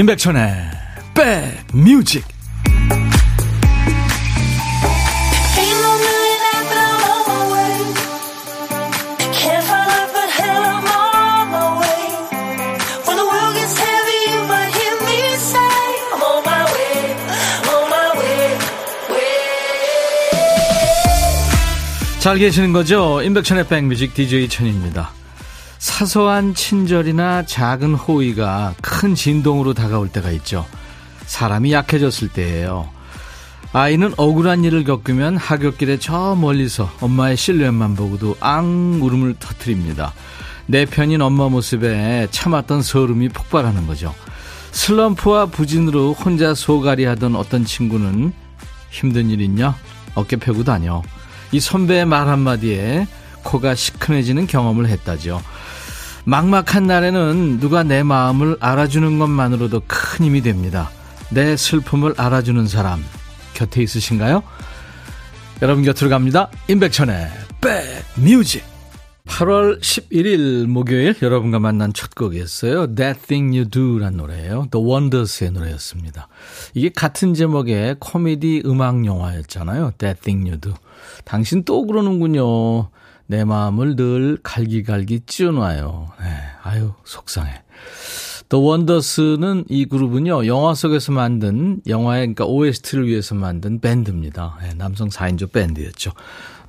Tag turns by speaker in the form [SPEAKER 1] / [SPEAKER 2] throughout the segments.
[SPEAKER 1] 임백천의 백뮤직 잘 계시는 거죠? 임백천의 백뮤직 DJ 천입니다. 사소한 친절이나 작은 호의가 큰 진동으로 다가올 때가 있죠. 사람이 약해졌을 때예요. 아이는 억울한 일을 겪으면 하굣길에 저 멀리서 엄마의 실루엣만 보고도 앙 울음을 터트립니다. 내 편인 엄마 모습에 참았던 서름이 폭발하는 거죠. 슬럼프와 부진으로 혼자 소갈이 하던 어떤 친구는 힘든 일 있냐? 어깨 펴고 다녀. 이 선배의 말 한마디에 코가 시큰해지는 경험을 했다죠. 막막한 날에는 누가 내 마음을 알아주는 것만으로도 큰 힘이 됩니다. 내 슬픔을 알아주는 사람 곁에 있으신가요? 여러분 곁으로 갑니다. 임백천의 백뮤직 8월 11일 목요일 여러분과 만난 첫 곡이었어요. That Thing You Do란 노래예요. The Wonders의 노래였습니다. 이게 같은 제목의 코미디 음악 영화였잖아요. That Thing You Do. 당신 또 그러는군요. 내 마음을 늘 갈기갈기 찢어놔요. 네, 아유, 속상해. The Wonders는 이 그룹은요, 영화 속에서 만든, 영화의, 그러니까 OST를 위해서 만든 밴드입니다. 네, 남성 4인조 밴드였죠.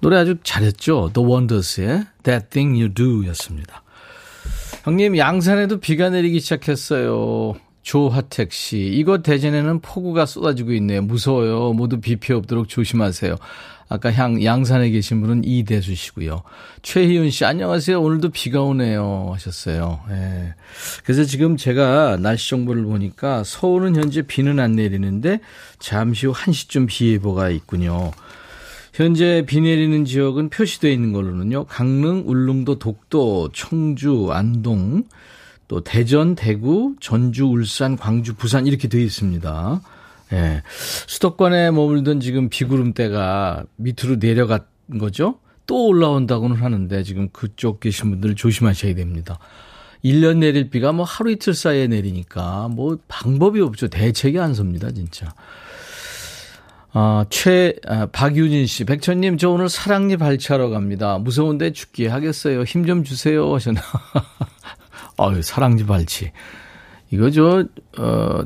[SPEAKER 1] 노래 아주 잘했죠. The Wonders의 That Thing You Do 였습니다. 형님, 양산에도 비가 내리기 시작했어요. 조화택 씨, 이곳 대전에는 폭우가 쏟아지고 있네요. 무서워요. 모두 비 피해 없도록 조심하세요. 아까 향, 양산에 계신 분은 이대수 씨고요. 최희윤 씨, 안녕하세요. 오늘도 비가 오네요. 하셨어요. 예. 그래서 지금 제가 날씨 정보를 보니까 서울은 현재 비는 안 내리는데 잠시 후 1시쯤 비 예보가 있군요. 현재 비 내리는 지역은 표시되어 있는 걸로는요. 강릉, 울릉도, 독도, 청주, 안동, 또 대전, 대구, 전주, 울산, 광주, 부산 이렇게 되어 있습니다. 예. 수도권에 머물던 지금 비구름대가 밑으로 내려간 거죠? 또 올라온다고는 하는데 지금 그쪽 계신 분들 조심하셔야 됩니다. 1년 내릴 비가 뭐 하루 이틀 사이에 내리니까 뭐 방법이 없죠. 대책이 안 섭니다, 진짜. 아, 최, 아, 박유진 씨, 백천님, 저 오늘 사랑니 발치하러 갑니다. 무서운데 죽기 하겠어요. 힘 좀 주세요. 하셨나. 아유, 사랑니 발치. 이거 저, 어,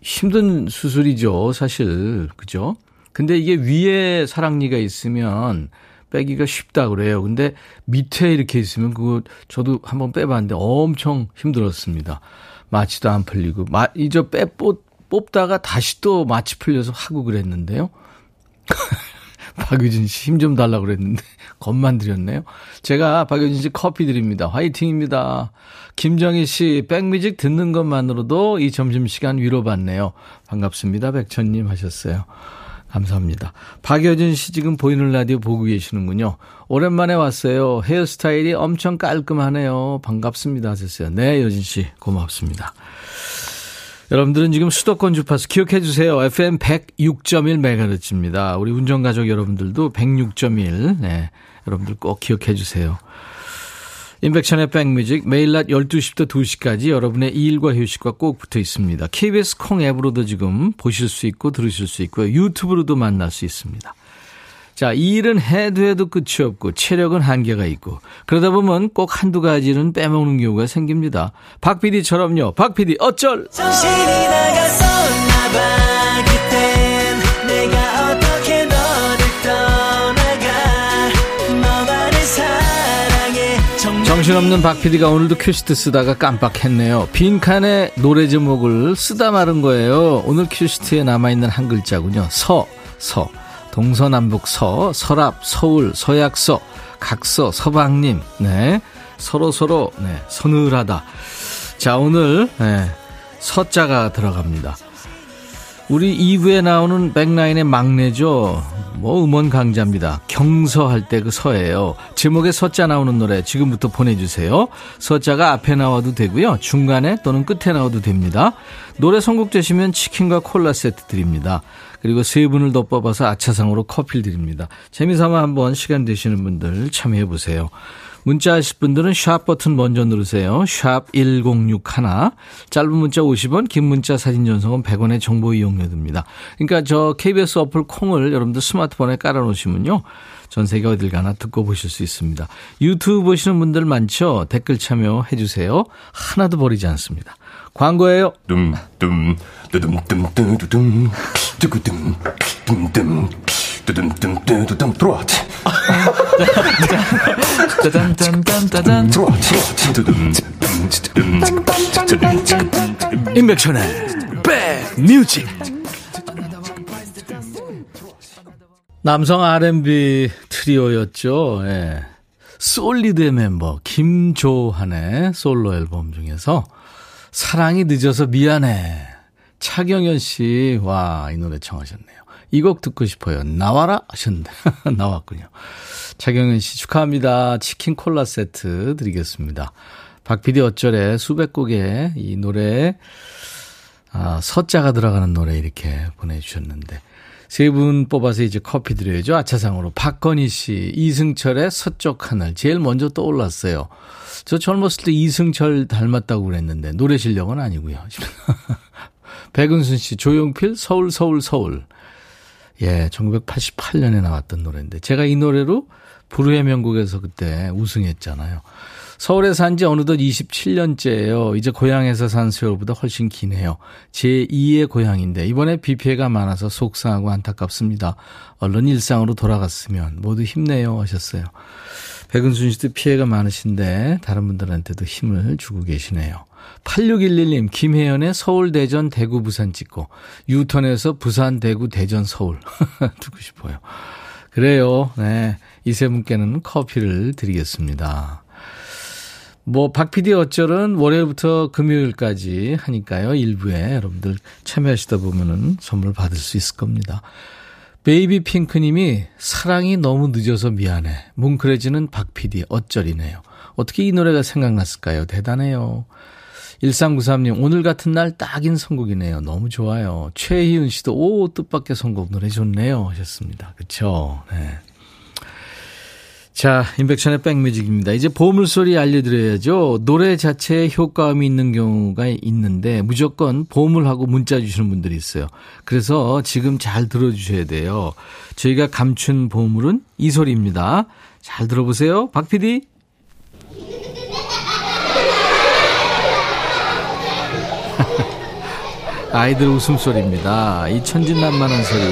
[SPEAKER 1] 힘든 수술이죠, 사실. 그죠? 근데 이게 위에 사랑니가 있으면 빼기가 쉽다 그래요. 근데 밑에 이렇게 있으면 그거 저도 한번 빼봤는데 엄청 힘들었습니다. 마취도 안 풀리고, 마, 이저 빼, 뽑, 뽑다가 다시 또 마취 풀려서 하고 그랬는데요. 박유진 씨 힘 좀 달라고 그랬는데 겁만 드렸네요. 제가 박유진 씨 커피 드립니다. 화이팅입니다. 김정희 씨 백뮤직 듣는 것만으로도 이 점심 시간 위로받네요. 반갑습니다. 백천님 하셨어요. 감사합니다. 박여진 씨 지금 보이는 라디오 보고 계시는군요. 오랜만에 왔어요. 헤어스타일이 엄청 깔끔하네요. 반갑습니다 하셨어요. 네, 여진 씨 고맙습니다. 여러분들은 지금 수도권 주파수 기억해 주세요. FM 106.1MHz입니다. 우리 운전가족 여러분들도 106.1. 네. 여러분들 꼭 기억해 주세요. 인백션의 백뮤직 매일 낮 12시부터 2시까지 여러분의 일과 휴식과 꼭 붙어 있습니다. KBS 콩 앱으로도 지금 보실 수 있고 들으실 수 있고요. 유튜브로도 만날 수 있습니다. 자, 이 일은 해도 해도 끝이 없고 체력은 한계가 있고 그러다 보면 꼭 한두 가지는 빼먹는 경우가 생깁니다. 박 PD처럼요. 박 PD 어쩔! 정신없는 박 PD가 오늘도 큐시트 쓰다가 깜빡했네요. 빈칸에 노래 제목을 쓰다 만 거예요. 오늘 큐시트에 남아있는 한 글자군요. 서, 서. 동서남북 서, 서랍, 서울, 서약서, 각서, 서방님, 네. 서로 서로, 네. 서늘하다. 자, 오늘, 네. 서자가 들어갑니다. 우리 2부에 나오는 백라인의 막내죠. 뭐 음원 강자입니다. 경서할 때 그 서예요. 제목에 서자 나오는 노래 지금부터 보내주세요. 서자가 앞에 나와도 되고요. 중간에 또는 끝에 나와도 됩니다. 노래 선곡되시면 치킨과 콜라 세트 드립니다. 그리고 세 분을 더 뽑아서 아차상으로 커피를 드립니다. 재미삼아 한번 시간 되시는 분들 참여해 보세요. 문자 하실 분들은 샵 버튼 먼저 누르세요. 샵 1061. 짧은 문자 50원, 긴 문자 사진 전송은 100원의 정보 이용료 듭니다. 그러니까 저 KBS 어플 콩을 여러분들 스마트폰에 깔아 놓으시면요. 전 세계 어딜 가나 듣고 보실 수 있습니다. 유튜브 보시는 분들 많죠? 댓글 참여해 주세요. 하나도 버리지 않습니다. 광고예요. 뚜둠뚜둠뚜두둠 뚜구둠 뚜둠 뚜둠뚜둠뚜둠 들어와 짜잔짜잔짜잔. 들어와 뚜둠 인백션의 백뮤직. 남성 R&B 트리오였죠. 예. 솔리드의 멤버 김조한의 솔로 앨범 중에서 사랑이 늦어서 미안해. 차경현 씨, 와, 이 노래 청하셨네요. 이 곡 듣고 싶어요. 나와라 하셨는데. 나왔군요. 차경현 씨 축하합니다. 치킨 콜라 세트 드리겠습니다. 박PD 어쩔에 수백 곡의 이 노래, 아, 서자가 들어가는 노래 이렇게 보내주셨는데. 세분 뽑아서 이제 커피 드려야죠. 아차상으로. 박건희 씨, 이승철의 서쪽 하늘. 제일 먼저 떠올랐어요. 저 젊었을 때 이승철 닮았다고 그랬는데 노래 실력은 아니고요. 백은순 씨, 조용필 서울 서울 서울. 예, 1988년에 나왔던 노래인데 제가 이 노래로 불후의 명곡에서 그때 우승했잖아요. 서울에 산 지 어느덧 27년째예요. 이제 고향에서 산 세월보다 훨씬 기네요. 제 2의 고향인데 이번에 비 피해가 많아서 속상하고 안타깝습니다. 얼른 일상으로 돌아갔으면 모두 힘내요 하셨어요. 백은순 씨도 피해가 많으신데 다른 분들한테도 힘을 주고 계시네요. 8611님, 김혜연의 서울, 대전, 대구, 부산 찍고, 유턴에서 부산, 대구, 대전, 서울. 듣고 싶어요. 그래요. 네. 이 세 분께는 커피를 드리겠습니다. 뭐, 박 PD 어쩔은 월요일부터 금요일까지 하니까요. 일부에 여러분들 참여하시다 보면은 선물 받을 수 있을 겁니다. 베이비 핑크님이 사랑이 너무 늦어서 미안해. 뭉클해지는 박 PD 어쩔이네요. 어떻게 이 노래가 생각났을까요? 대단해요. 1393님, 오늘 같은 날 딱인 선곡이네요. 너무 좋아요. 최희은 씨도, 오, 뜻밖의 선곡 노래 좋네요. 하셨습니다. 그쵸? 네. 자, 인백션의 백뮤직입니다. 이제 보물소리 알려드려야죠. 노래 자체에 효과음이 있는 경우가 있는데 무조건 보물하고 문자 주시는 분들이 있어요. 그래서 지금 잘 들어주셔야 돼요. 저희가 감춘 보물은 이 소리입니다. 잘 들어보세요. 박 PD. 아이들 웃음소리입니다. 이 천진난만한 소리.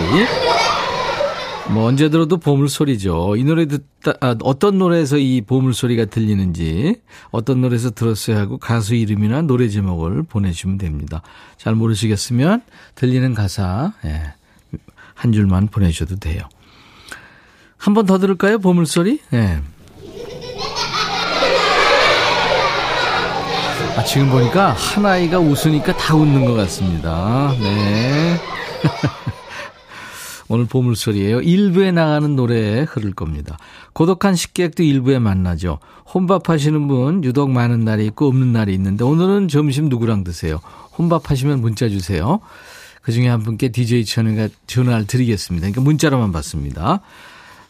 [SPEAKER 1] 뭐 언제 들어도 보물 소리죠. 이 노래 듣다 아, 어떤 노래에서 이 보물 소리가 들리는지 어떤 노래에서 들었어야 하고 가수 이름이나 노래 제목을 보내주시면 됩니다. 잘 모르시겠으면 들리는 가사 예, 한 줄만 보내주셔도 돼요. 한 번 더 들을까요? 보물 소리? 예. 지금 보니까 한 아이가 웃으니까 다 웃는 것 같습니다. 네. 오늘 보물소리예요. 일부에 나가는 노래에 흐를 겁니다. 고독한 식객도 일부에 만나죠. 혼밥 하시는 분 유독 많은 날이 있고 없는 날이 있는데 오늘은 점심 누구랑 드세요? 혼밥 하시면 문자 주세요. 그중에 한 분께 DJ 천이가 전화를 드리겠습니다. 그러니까 문자로만 받습니다.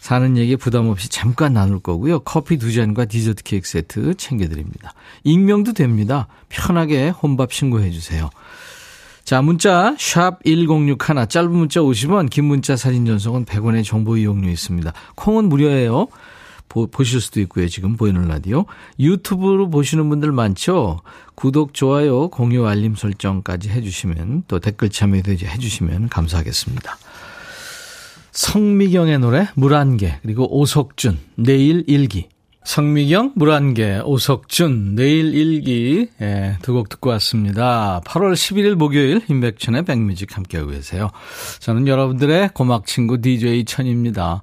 [SPEAKER 1] 사는 얘기 부담 없이 잠깐 나눌 거고요. 커피 두 잔과 디저트 케이크 세트 챙겨드립니다. 익명도 됩니다. 편하게 혼밥 신고해 주세요. 자, 문자 샵 1061, 짧은 문자 50원, 긴 문자 사진 전송은 100원의 정보 이용료 있습니다. 콩은 무료예요. 보, 보실 수도 있고요. 지금 보이는 라디오. 유튜브로 보시는 분들 많죠? 구독, 좋아요, 공유, 알림 설정까지 해주시면 또 댓글 참여도 해주시면 감사하겠습니다. 성미경의 노래 물안개 그리고 오석준 내일 일기 성미경, 물안개, 오석준, 내일 일기 예, 두 곡 듣고 왔습니다. 8월 11일 목요일 인백천의 백뮤직 함께하고 계세요. 저는 여러분들의 고막 친구 DJ 천입니다.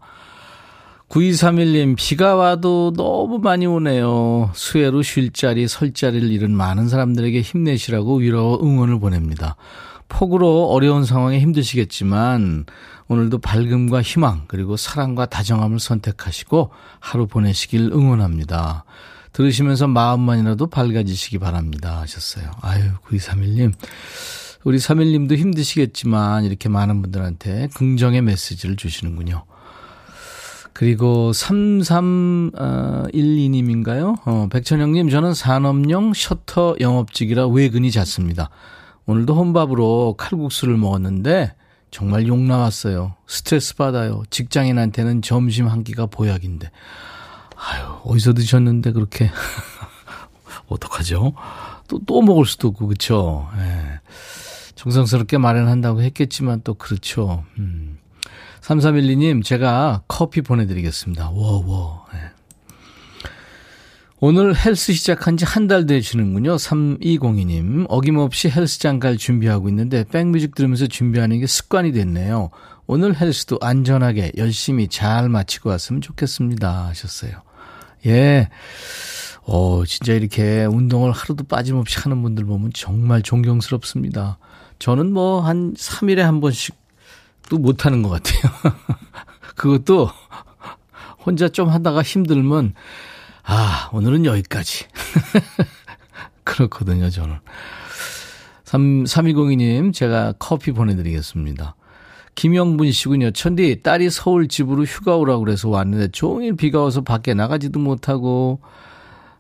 [SPEAKER 1] 9231님, 비가 와도 너무 많이 오네요. 수해로 쉴 자리, 설 자리를 잃은 많은 사람들에게 힘내시라고 위로 응원을 보냅니다. 폭우로 어려운 상황에 힘드시겠지만 오늘도 밝음과 희망 그리고 사랑과 다정함을 선택하시고 하루 보내시길 응원합니다. 들으시면서 마음만이라도 밝아지시기 바랍니다 하셨어요. 아유 9231님 우리 3일님도 힘드시겠지만 이렇게 많은 분들한테 긍정의 메시지를 주시는군요. 그리고 3312님인가요? 어, 백천영님, 저는 산업용 셔터 영업직이라 외근이 잦습니다. 오늘도 혼밥으로 칼국수를 먹었는데 정말 욕 나왔어요. 스트레스 받아요. 직장인한테는 점심 한 끼가 보약인데. 아유, 어디서 드셨는데 그렇게. 어떡하죠? 또, 또 먹을 수도 없고, 그쵸? 예. 정성스럽게 마련한다고 했겠지만 또 그렇죠. 음. 3312님, 제가 커피 보내드리겠습니다. 워워. 네. 오늘 헬스 시작한 지 한 달 되시는군요. 3202님. 어김없이 헬스장 갈 준비하고 있는데 백뮤직 들으면서 준비하는 게 습관이 됐네요. 오늘 헬스도 안전하게 열심히 잘 마치고 왔으면 좋겠습니다. 하셨어요. 예. 어, 진짜 이렇게 운동을 하루도 빠짐없이 하는 분들 보면 정말 존경스럽습니다. 저는 뭐 한 3일에 한 번씩 또 못하는 것 같아요. 그것도 혼자 좀 하다가 힘들면, 아, 오늘은 여기까지. 그렇거든요, 저는. 3, 3202님, 제가 커피 보내드리겠습니다. 김영분 씨군요. 천디, 딸이 서울 집으로 휴가 오라고 그래서 왔는데 종일 비가 와서 밖에 나가지도 못하고,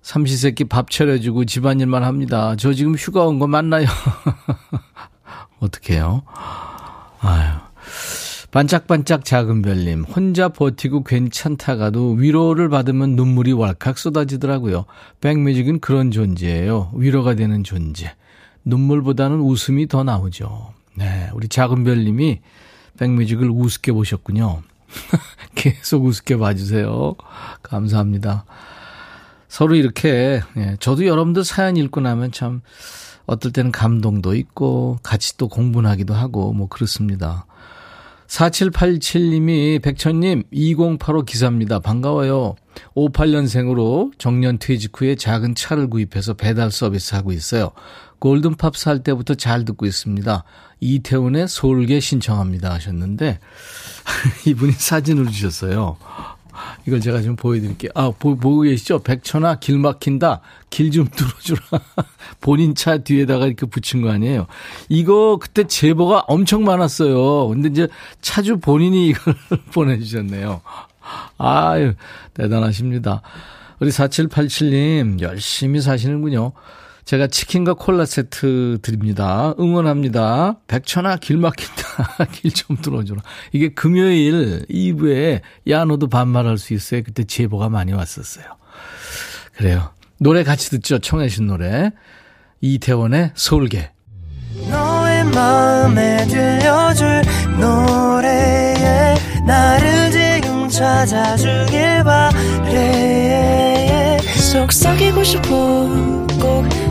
[SPEAKER 1] 삼시세끼 밥 차려주고 집안일만 합니다. 저 지금 휴가 온 거 맞나요? 어떡해요? 아유. 반짝반짝 작은 별님, 혼자 버티고 괜찮다가도 위로를 받으면 눈물이 왈칵 쏟아지더라고요. 백뮤직은 그런 존재예요. 위로가 되는 존재. 눈물보다는 웃음이 더 나오죠. 네, 우리 작은 별님이 백뮤직을 우습게 보셨군요. 계속 우습게 봐주세요. 감사합니다. 서로 이렇게, 예, 저도 여러분들 사연 읽고 나면 참, 어떨 때는 감동도 있고, 같이 또 공분하기도 하고, 뭐 그렇습니다. 4787님이 백천님 2085 기사입니다. 반가워요. 58년생으로 정년 퇴직 후에 작은 차를 구입해서 배달 서비스 하고 있어요. 골든팝 살 때부터 잘 듣고 있습니다. 이태훈의 서울계 신청합니다 하셨는데 이분이 사진을 주셨어요. 이걸 제가 좀 보여드릴게요. 아, 보, 보고 계시죠? 백천아, 길 막힌다. 길 좀 뚫어주라. 본인 차 뒤에다가 이렇게 붙인 거 아니에요. 이거 그때 제보가 엄청 많았어요. 근데 이제 차주 본인이 이걸 보내주셨네요. 아유, 대단하십니다. 우리 4787님, 열심히 사시는군요. 제가 치킨과 콜라 세트 드립니다. 응원합니다. 백천아 길 막힌다. 길 좀 뚫어줘라. 이게 금요일 2부에 야 너도 반말할 수 있어요. 그때 제보가 많이 왔었어요. 그래요. 노래 같이 듣죠. 청해 주신 노래. 이태원의 서울계. 너의 마음에 들려줄 노래에 나를 지금 찾아주길 바래 속삭이고 싶어 꼭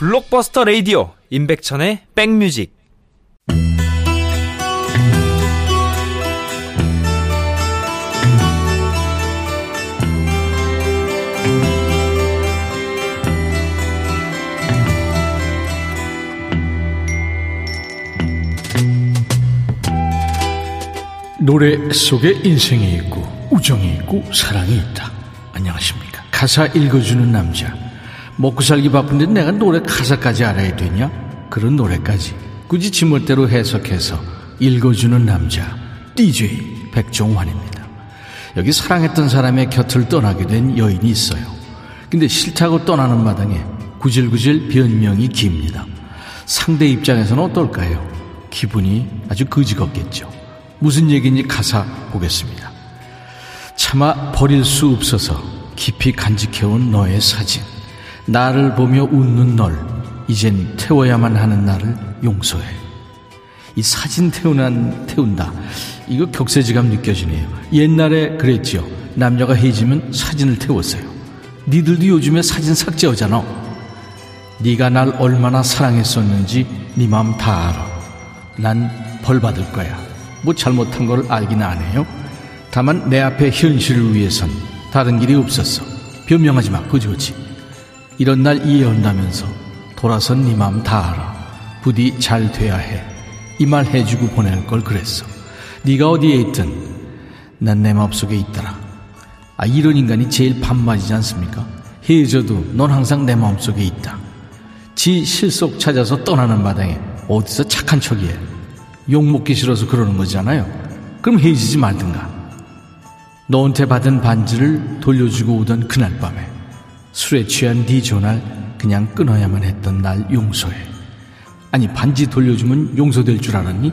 [SPEAKER 2] 블록버스터 레이디오 임백천의 백뮤직
[SPEAKER 1] 노래 속에 인생이 있고 우정이 있고 사랑이 있다. 안녕하십니까. 가사 읽어주는 남자. 먹고 살기 바쁜데 내가 노래 가사까지 알아야 되냐? 그런 노래까지 굳이 지멋대로 해석해서 읽어주는 남자 DJ 백종환입니다. 여기 사랑했던 사람의 곁을 떠나게 된 여인이 있어요. 근데 싫다고 떠나는 마당에 구질구질 변명이 깁니다. 상대 입장에서는 어떨까요? 기분이 아주 그지없겠죠. 무슨 얘기인지 가사 보겠습니다. 차마 버릴 수 없어서 깊이 간직해온 너의 사진. 나를 보며 웃는 널 이젠 태워야만 하는 나를 용서해. 이 사진 태우난 태운다. 이거 격세지감 느껴지네요. 옛날에 그랬지요. 남녀가 헤어지면 사진을 태웠어요. 니들도 요즘에 사진 삭제하잖아. 네가 날 얼마나 사랑했었는지 네 마음 다 알아. 난 벌 받을 거야. 뭐 잘못한 걸 알긴 안 해요. 다만 내 앞에 현실을 위해선 다른 길이 없었어. 변명하지 마, 그지 그지. 이런 날 이해한다면서 돌아선 네 마음 다 알아. 부디 잘 돼야 해. 이 말 해주고 보낼 걸 그랬어. 네가 어디에 있든 난내 마음속에 있더라. 아 이런 인간이 제일 반말이지 않습니까? 헤어져도 넌 항상 내 마음속에 있다. 지 실속 찾아서 떠나는 마당에 어디서 착한 척이해. 욕먹기 싫어서 그러는 거잖아요. 그럼 헤어지지 말든가. 너한테 받은 반지를 돌려주고 오던 그날 밤에 술에 취한 네 전화를 그냥 끊어야만 했던 날 용서해. 아니 반지 돌려주면 용서될 줄 알았니?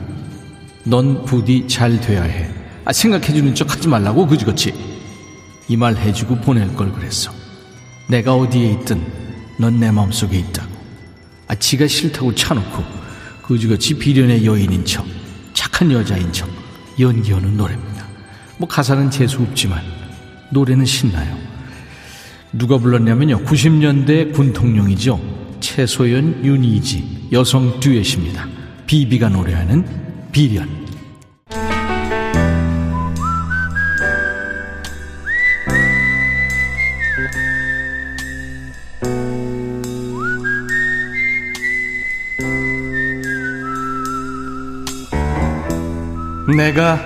[SPEAKER 1] 넌 부디 잘 돼야 해. 아 생각해주는 척 하지 말라고 그지그치. 이말 해주고 보낼 걸 그랬어. 내가 어디에 있든 넌 내 마음속에 있다고. 아 지가 싫다고 차놓고 그지같이 비련의 여인인 척 착한 여자인 척 연기하는 노래입니다. 뭐 가사는 재수 없지만 노래는 신나요. 누가 불렀냐면요. 90년대 군통령이죠. 최소연, 윤희지 여성 듀엣입니다. 비비가 노래하는 비련. 내가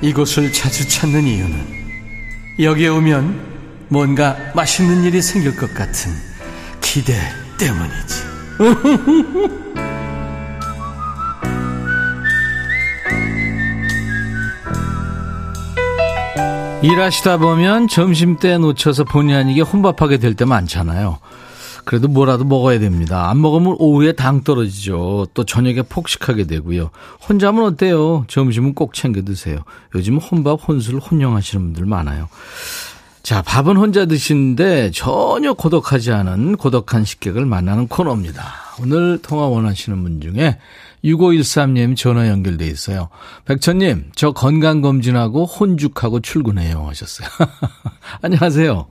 [SPEAKER 1] 이곳을 자주 찾는 이유는 여기에 오면 뭔가 맛있는 일이 생길 것 같은 기대 때문이지. 일하시다 보면 점심때 놓쳐서 본의 아니게 혼밥하게 될 때 많잖아요. 그래도 뭐라도 먹어야 됩니다. 안 먹으면 오후에 당 떨어지죠. 또 저녁에 폭식하게 되고요. 혼자면 어때요? 점심은 꼭 챙겨 드세요. 요즘 혼밥, 혼술, 혼영하시는 분들 많아요. 자, 밥은 혼자 드시는데 전혀 고독하지 않은 고독한 식객을 만나는 코너입니다. 오늘 통화 원하시는 분 중에 6513님 전화 연결돼 있어요. 백천님, 저 건강검진하고 혼죽하고 출근해요 하셨어요. 안녕하세요.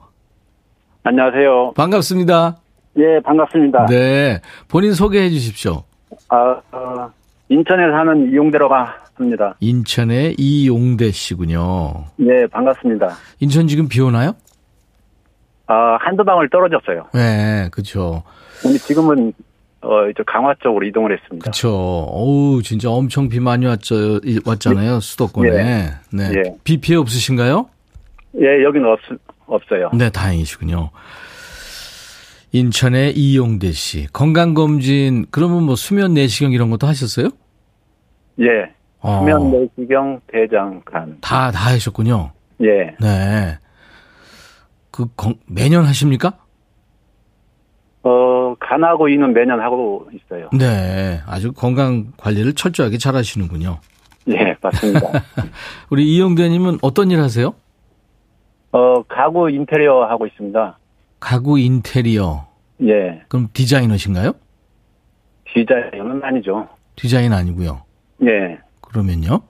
[SPEAKER 3] 안녕하세요.
[SPEAKER 1] 반갑습니다.
[SPEAKER 3] 예, 반갑습니다.
[SPEAKER 1] 네. 본인 소개해 주십시오.
[SPEAKER 3] 아, 어, 인천에 사는 이용대로가 합니다.
[SPEAKER 1] 인천의 이용대 씨군요.
[SPEAKER 3] 예, 반갑습니다.
[SPEAKER 1] 인천 지금 비 오나요?
[SPEAKER 3] 아, 한두 방울 떨어졌어요.
[SPEAKER 1] 네, 그렇죠.
[SPEAKER 3] 근데 지금은 어, 이제 강화 쪽으로 이동을 했습니다.
[SPEAKER 1] 그렇죠. 어우, 진짜 엄청 비 많이 왔죠, 왔잖아요, 수도권에.
[SPEAKER 3] 예.
[SPEAKER 1] 네.
[SPEAKER 3] 예.
[SPEAKER 1] 비 피해 없으신가요?
[SPEAKER 3] 예, 여기는 없, 없어요.
[SPEAKER 1] 네, 다행이시군요. 인천의 이용대 씨. 건강검진, 그러면 뭐 수면 내시경 이런 것도 하셨어요?
[SPEAKER 3] 예.
[SPEAKER 1] 어.
[SPEAKER 3] 수면 내시경 대장 간.
[SPEAKER 1] 다, 다 하셨군요.
[SPEAKER 3] 예.
[SPEAKER 1] 네. 그, 건- 매년 하십니까?
[SPEAKER 3] 어, 간하고 이는 매년 하고 있어요.
[SPEAKER 1] 네. 아주 건강 관리를 철저하게 잘 하시는군요.
[SPEAKER 3] 예, 맞습니다.
[SPEAKER 1] 우리 이용대님은 어떤 일 하세요?
[SPEAKER 3] 어, 가구 인테리어 하고 있습니다.
[SPEAKER 1] 가구 인테리어.
[SPEAKER 3] 예.
[SPEAKER 1] 그럼 디자이너신가요?
[SPEAKER 3] 디자인은 아니죠.
[SPEAKER 1] 디자인 아니고요.
[SPEAKER 3] 예.
[SPEAKER 1] 그러면요?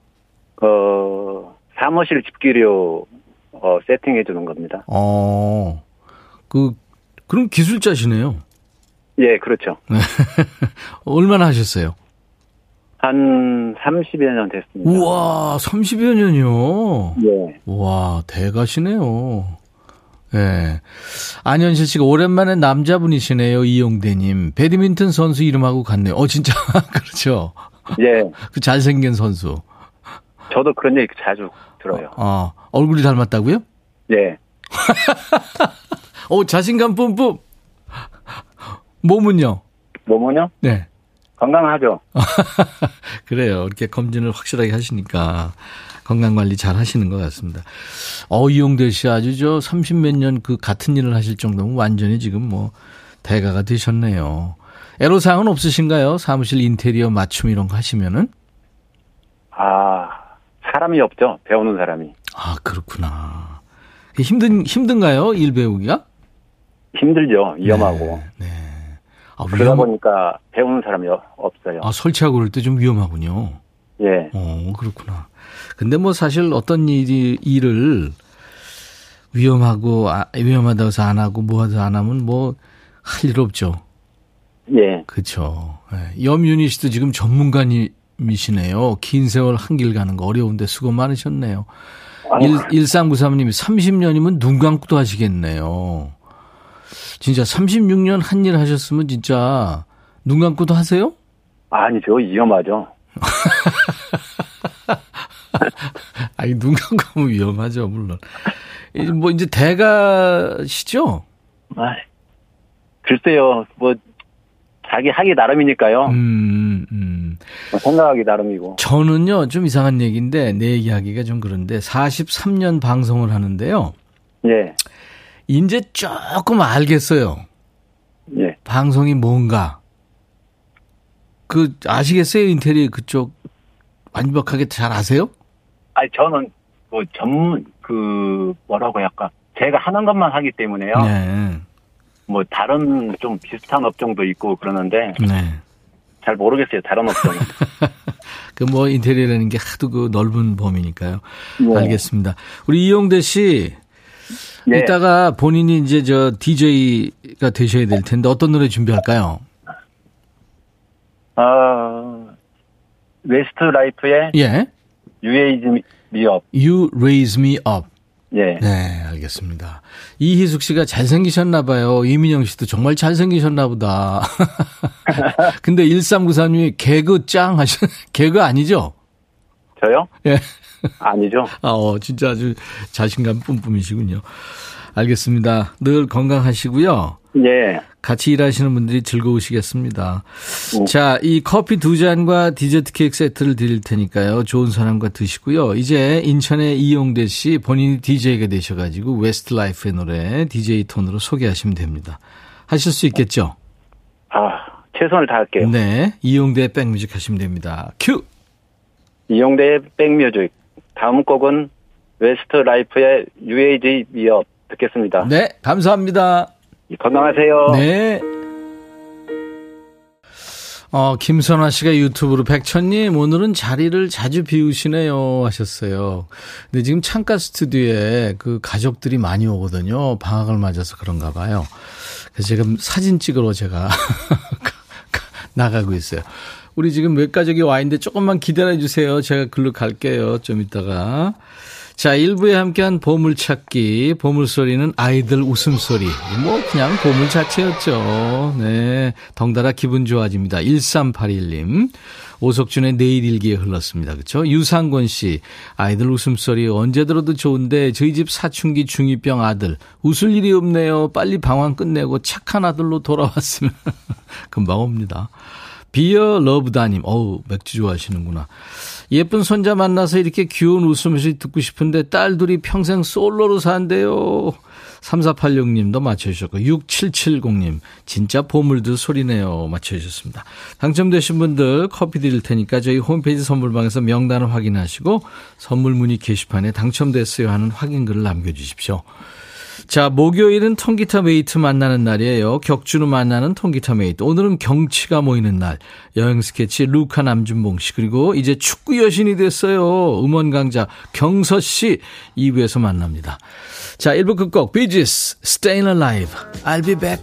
[SPEAKER 3] 어, 사무실 집기료 어, 세팅해 주는 겁니다.
[SPEAKER 1] 어, 그, 그럼 기술자시네요.
[SPEAKER 3] 예, 그렇죠.
[SPEAKER 1] 얼마나 하셨어요?
[SPEAKER 3] 한 30여 년 됐습니다.
[SPEAKER 1] 우와, 30여 년이요.
[SPEAKER 3] 예.
[SPEAKER 1] 와, 대가시네요. 예. 안현실 씨가 오랜만에 남자분이시네요, 이용대님. 배드민턴 선수 이름하고 같네요. 어, 진짜, 그렇죠.
[SPEAKER 3] 예.
[SPEAKER 1] 그 잘생긴 선수.
[SPEAKER 3] 저도 그런 얘기 자주 들어요.
[SPEAKER 1] 어, 얼굴이 닮았다고요?
[SPEAKER 3] 예.
[SPEAKER 1] 어, 자신감 뿜뿜. 몸은요?
[SPEAKER 3] 몸은요?
[SPEAKER 1] 네.
[SPEAKER 3] 건강하죠?
[SPEAKER 1] 그래요. 이렇게 검진을 확실하게 하시니까 건강 관리 잘 하시는 것 같습니다. 어, 이용대 씨 아주 저 30 몇 년 그 같은 일을 하실 정도면 완전히 지금 뭐 대가가 되셨네요. 애로사항은 없으신가요? 사무실 인테리어 맞춤 이런 거 하시면은?
[SPEAKER 3] 아, 사람이 없죠. 배우는 사람이.
[SPEAKER 1] 아, 그렇구나. 힘든, 힘든가요? 일 배우기가?
[SPEAKER 3] 힘들죠. 위험하고.
[SPEAKER 1] 네. 네. 아,
[SPEAKER 3] 그러다
[SPEAKER 1] 위험,
[SPEAKER 3] 보니까 배우는 사람이 어- 없어요.
[SPEAKER 1] 아, 설치하고 그럴 때 좀 위험하군요.
[SPEAKER 3] 예.
[SPEAKER 1] 어, 그렇구나. 근데 뭐 사실 어떤 일이, 일을 위험하고, 아, 위험하다고 해서 안 하고, 뭐 하다 안 하면 뭐, 할 일 없죠.
[SPEAKER 3] 예.
[SPEAKER 1] 예. 염윤희 씨도 지금 전문가님이시네요. 긴 세월 한길 가는 거 어려운데 수고 많으셨네요. 1393님이 30년이면 눈 감고도 하시겠네요. 진짜 36년 한 일 하셨으면 진짜 눈 감고도 하세요?
[SPEAKER 3] 아니죠. 위험하죠.
[SPEAKER 1] 아니, 눈 감고 하면 위험하죠, 물론. 뭐, 이제 대가시죠?
[SPEAKER 3] 아, 글쎄요. 뭐, 자기 하기 나름이니까요.
[SPEAKER 1] 음, 음.
[SPEAKER 3] 뭐 생각하기 나름이고.
[SPEAKER 1] 저는요, 좀 이상한 얘기인데, 내 얘기하기가 좀 그런데, 43년 방송을 하는데요.
[SPEAKER 3] 예.
[SPEAKER 1] 이제 조금 알겠어요.
[SPEAKER 3] 예.
[SPEAKER 1] 방송이 뭔가. 그, 아시겠어요? 인테리어 그쪽 완벽하게 잘 아세요?
[SPEAKER 3] 아니, 저는, 뭐, 전문, 그, 뭐라고 할까. 제가 하는 것만 하기 때문에요.
[SPEAKER 1] 네.
[SPEAKER 3] 뭐, 다른 좀 비슷한 업종도 있고 그러는데,
[SPEAKER 1] 네.
[SPEAKER 3] 잘 모르겠어요. 다른 업종은.
[SPEAKER 1] 그 뭐 인테리어라는 게 하도 그 넓은 범위니까요.
[SPEAKER 3] 예.
[SPEAKER 1] 알겠습니다. 우리 이용대 씨,
[SPEAKER 3] 예.
[SPEAKER 1] 이따가 본인이 이제 저 DJ가 되셔야 될 텐데 어떤 노래 준비할까요?
[SPEAKER 3] 아, 웨스트 라이프의
[SPEAKER 1] 예.
[SPEAKER 3] You Raise Me Up.
[SPEAKER 1] You Raise Me Up.
[SPEAKER 3] 예.
[SPEAKER 1] 네, 알겠습니다. 이희숙 씨가 잘생기셨나 봐요. 이민영 씨도 정말 잘생기셨나 보다. 근데 1394님이 개그 짱 하셨, 개그 아니죠?
[SPEAKER 3] 저요?
[SPEAKER 1] 예.
[SPEAKER 3] 아니죠.
[SPEAKER 1] 아, 어, 진짜 아주 자신감 뿜뿜이시군요. 알겠습니다. 늘 건강하시고요.
[SPEAKER 3] 예.
[SPEAKER 1] 같이 일하시는 분들이 즐거우시겠습니다.
[SPEAKER 3] 음.
[SPEAKER 1] 자, 이 커피 두 잔과 디저트 케이크 세트를 드릴 테니까요. 좋은 사람과 드시고요. 이제 인천의 이용대 씨 본인이 DJ가 되셔가지고 웨스트 라이프의 노래 DJ 톤으로 소개하시면 됩니다. 하실 수 있겠죠?
[SPEAKER 3] 아, 최선을 다할게요.
[SPEAKER 1] 네. 이용대 백뮤직 하시면 됩니다. 큐!
[SPEAKER 3] 이용대의 백뮤직. 다음 곡은 웨스트 라이프의 UAG 미업 듣겠습니다.
[SPEAKER 1] 네. 감사합니다.
[SPEAKER 3] 건강하세요.
[SPEAKER 1] 네. 어, 김선화 씨가 유튜브로 백천님, 오늘은 자리를 자주 비우시네요. 하셨어요. 근데 지금 창가 스튜디오에 그 가족들이 많이 오거든요. 방학을 맞아서 그런가 봐요. 그래서 지금 사진 찍으러 제가 나가고 있어요. 우리 지금 몇 가족이 와 있는데 조금만 기다려 주세요. 제가 글로 갈게요. 좀 이따가. 자, 1부에 함께한 보물찾기. 보물소리는 아이들 웃음소리. 뭐, 그냥 보물 자체였죠. 네. 덩달아 기분 좋아집니다. 1381님. 오석준의 내일 일기에 흘렀습니다. 그쵸? 유상권 씨. 아이들 웃음소리 언제 들어도 좋은데 저희 집 사춘기 중2병 아들. 웃을 일이 없네요. 빨리 방황 끝내고 착한 아들로 돌아왔으면. 금방 옵니다. 비어 러브다님, 어우, 맥주 좋아하시는구나. 예쁜 손자 만나서 이렇게 귀여운 웃음소리 듣고 싶은데 딸 둘이 평생 솔로로 산대요. 3486님도 맞춰주셨고, 6770님, 진짜 보물들 소리네요. 맞춰주셨습니다. 당첨되신 분들 커피 드릴 테니까 저희 홈페이지 선물방에서 명단을 확인하시고, 선물 문의 게시판에 당첨됐어요 하는 확인글을 남겨주십시오. 자, 목요일은 통기타 mate 만나는 날이에요. 격주로 만나는 통기타 mate. 오늘은 경치가 모이는 날. 여행 스케치 루카 남준봉 씨. 그리고 이제 축구 여신이 됐어요. 음원 강자 경서 씨 2부에서 만납니다. 자, 1부 끝곡 비지스 Staying Alive. I'll be back.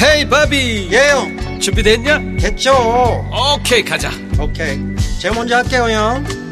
[SPEAKER 2] Hey 바비
[SPEAKER 4] 예영
[SPEAKER 2] 준비됐냐?
[SPEAKER 4] 됐죠
[SPEAKER 2] 오케이 가자
[SPEAKER 4] 오케이 제가 먼저 할게요 형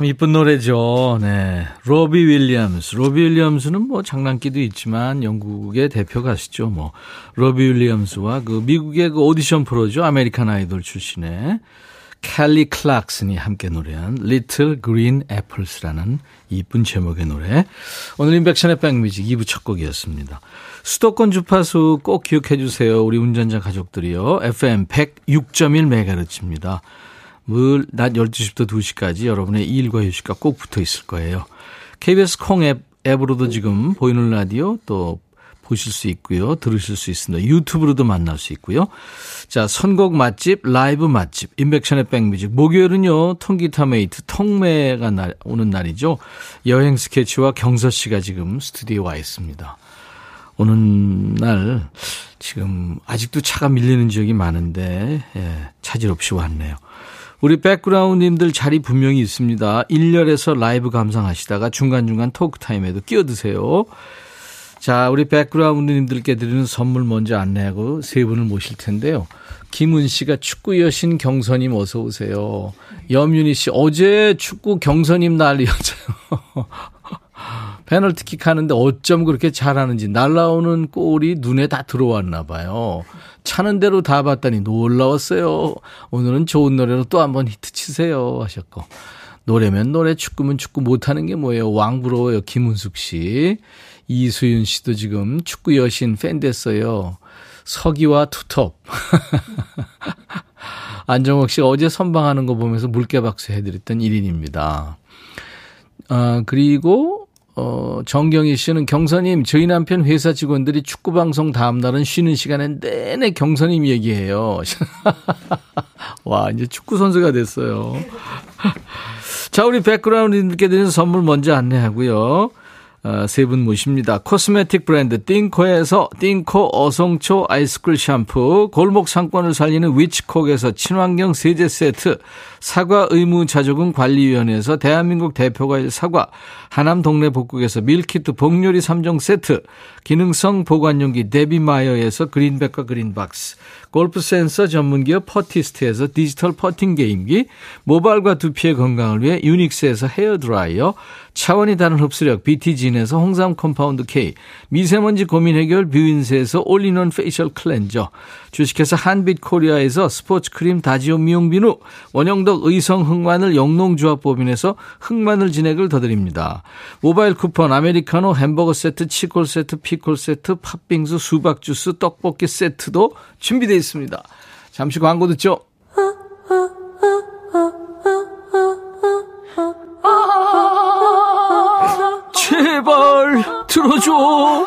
[SPEAKER 1] 참 이쁜 노래죠. 네. 로비 윌리엄스. 로비 윌리엄스는 뭐 장난기도 있지만 영국의 대표 가수죠. 뭐 로비 윌리엄스와 그 미국의 그 오디션 프로죠. 아메리칸 아이돌 출신의 캘리 클락슨이 함께 노래한 Little Green Apples라는 이쁜 제목의 노래. 오늘 인백션의 백뮤직 2부 첫 곡이었습니다. 수도권 주파수 꼭 기억해 주세요. 우리 운전자 가족들이요. FM 106.1MHz입니다. 늘낮 12시부터 2시까지 여러분의 일과 휴식과 꼭 붙어 있을 거예요. KBS 콩 앱, 앱으로도 지금 보이는 라디오 또 보실 수 있고요. 들으실 수 있습니다. 유튜브로도 만날 수 있고요. 자, 선곡 맛집, 라이브 맛집, 임백천의 백뮤직. 목요일은요, 통기타 mate, 통메가 날, 오는 날이죠. 여행 스케치와 경서 씨가 지금 스튜디오에 와 있습니다. 오는 날, 지금 아직도 차가 밀리는 지역이 많은데, 예, 차질 없이 왔네요. 우리 백그라운드님들 자리 분명히 있습니다. 1열에서 라이브 감상하시다가 중간중간 talk time에도 끼어드세요. 자, 우리 백그라운드님들께 드리는 선물 먼저 안내하고 세 분을 모실 텐데요. 김은 씨가 축구 여신 경선님 어서 오세요. 염윤희 씨 어제 축구 경선님 난리였어요. 페널티킥 하는데 어쩜 그렇게 잘하는지 날라오는 골이 눈에 다 들어왔나 봐요. 차는 대로 다 봤더니 놀라웠어요. 오늘은 좋은 노래로 또 한번 히트 치세요 하셨고 노래면 노래 축구면 축구 못하는 게 뭐예요. 왕부러워요 김은숙 씨. 이수윤 씨도 지금 축구 여신 팬 됐어요. 서기와 투톱. 안정옥 씨 어제 선방하는 거 보면서 물개박수 해드렸던 1인입니다. 아, 그리고, 어, 정경희 씨는 경선님, 저희 남편 회사 직원들이 축구 방송 다음날은 쉬는 시간에 내내 경선님 얘기해요. 와, 이제 축구 선수가 됐어요. 자, 우리 백그라운드님께 드리는 선물 먼저 안내하고요. 어, 세분 모십니다. 코스메틱 브랜드 띵코에서 띵코 어성초 아이스쿨 샴푸, 골목 상권을 살리는 위치콕에서 친환경 세제 세트, 사과 의무 자조금 관리위원회에서 대한민국 대표과일 사과, 하남 동네 복국에서 밀키트 복요리 3종 세트, 기능성 보관용기 데비마이어에서 그린백과 그린박스, 골프 센서 전문기업 퍼티스트에서 디지털 퍼팅 게임기, 모발과 두피의 건강을 위해 유닉스에서 헤어 드라이어, 차원이 다른 흡수력 BT진에서 홍삼 compound K, 미세먼지 고민 해결 뷰인세에서 올리원 facial cleanser, 주식회사 한빛 코리아에서 스포츠 크림 다지오 미용 비누, 원형덕 의성 흑마늘 영농조합법인에서 흑마늘 진액을 더 드립니다. 모바일 쿠폰, 아메리카노 햄버거 세트, 치콜 세트, 피콜 세트, 팥빙수, 수박 주스, 떡볶이 세트도 준비되어 있습니다. 잠시 광고 듣죠. 제발 들어줘.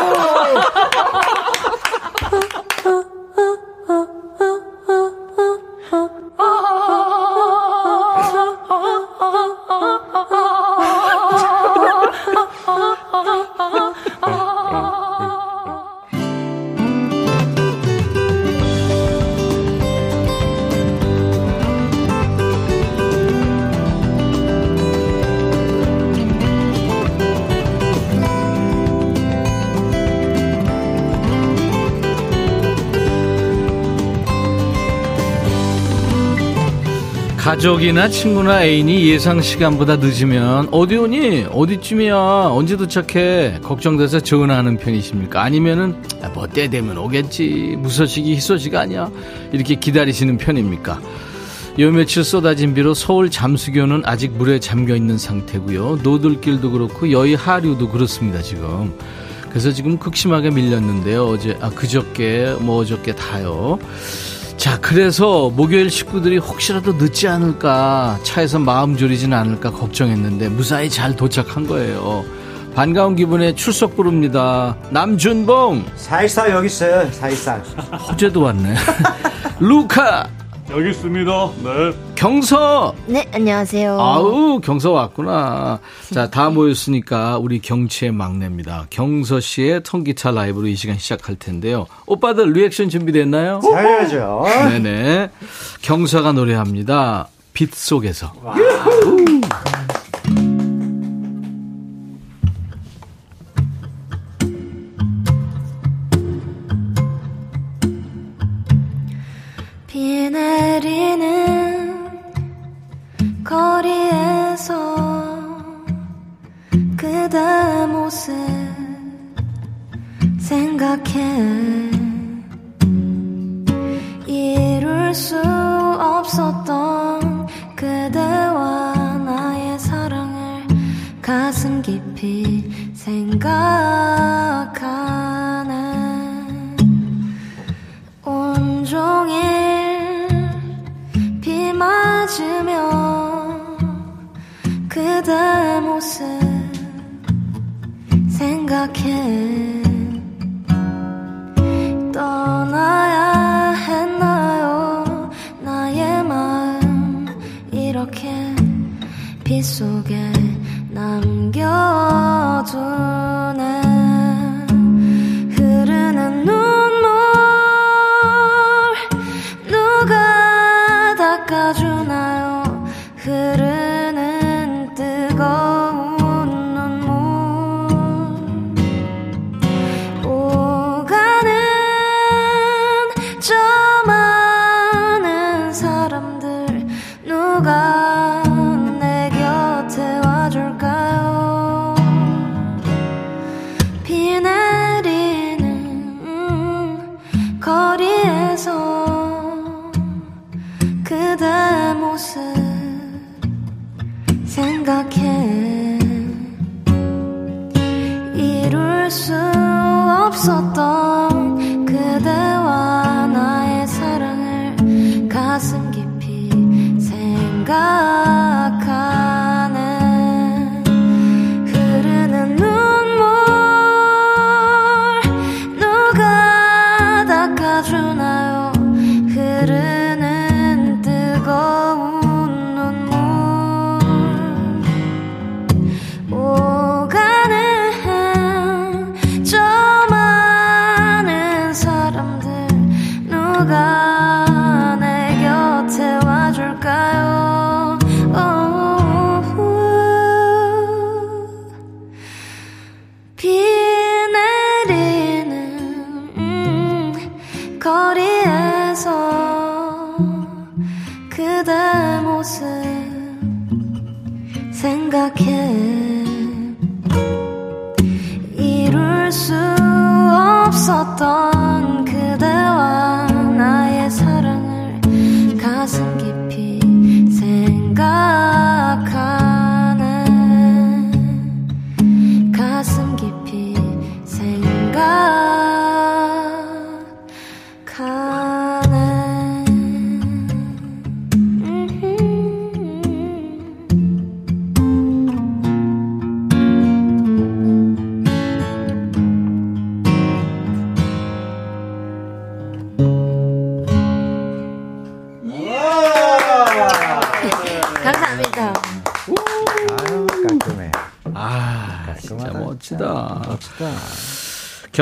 [SPEAKER 1] 가족이나 친구나 애인이 예상 시간보다 늦으면 어디 오니? 어디쯤이야? 언제 도착해? 걱정돼서 전화하는 편이십니까? 아니면은 아, 뭐때 되면 오겠지. 무소식이 희소식 아니야? 이렇게 기다리시는 편입니까? 요 며칠 쏟아진 비로 서울 잠수교는 아직 물에 잠겨 있는 상태고요. 노들길도 그렇고 여의 하류도 그렇습니다, 지금. 그래서 지금 극심하게 밀렸는데요. 어제 아 그저께 뭐 어저께 다요. 자, 그래서 목요일 식구들이 혹시라도 늦지 않을까, 차에서 마음 졸이진 않을까 걱정했는데 무사히 잘 도착한 거예요. 반가운 기분에 출석 부릅니다. 남준봉!
[SPEAKER 5] 사일사 여기 있어요, 사일사.
[SPEAKER 1] 호재도 왔네. 루카!
[SPEAKER 6] 여기 있습니다. 네.
[SPEAKER 1] 경서!
[SPEAKER 7] 네, 안녕하세요.
[SPEAKER 1] 아우, 경서 왔구나. 자, 다 모였으니까 우리 경치의 막내입니다. 경서 씨의 통기차 라이브로 이 시간 시작할 텐데요. 오빠들 리액션 준비됐나요?
[SPEAKER 5] 잘해야죠.
[SPEAKER 1] 네네. 경서가 노래합니다. 빛 속에서.
[SPEAKER 7] 모습 생각해 생각해. 떠나야 했나요? 나의 마음 이렇게 빗속에 남겨두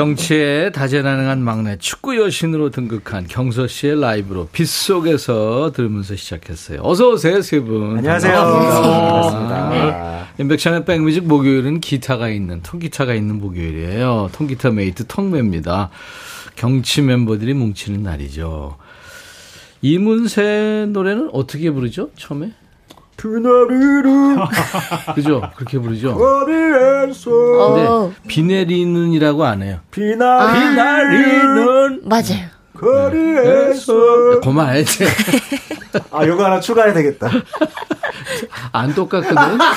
[SPEAKER 1] 경치에 다재다능한 막내 축구 여신으로 등극한 경서 씨의 라이브로 빗속에서 들으면서 시작했어요. 어서 오세요, 세 분.
[SPEAKER 5] 안녕하세요. 반갑습니다.
[SPEAKER 1] 임백천의 백뮤직 목요일은 기타가 있는 통기타가 있는 목요일이에요. 통기타 mate 통메입니다. 경치 멤버들이 뭉치는 날이죠. 이문세 노래는 어떻게 부르죠? 처음에?
[SPEAKER 5] 그날이는
[SPEAKER 1] 그죠? 그렇게 부르죠.
[SPEAKER 7] 어,
[SPEAKER 1] 근데 비 내리는이라고 안 해요.
[SPEAKER 5] 비나
[SPEAKER 1] 비 내리는
[SPEAKER 7] 맞아요.
[SPEAKER 5] 거리에서
[SPEAKER 1] 그만해야지.
[SPEAKER 5] 아 요거 하나 추가해야 되겠다.
[SPEAKER 1] 안 똑같거든.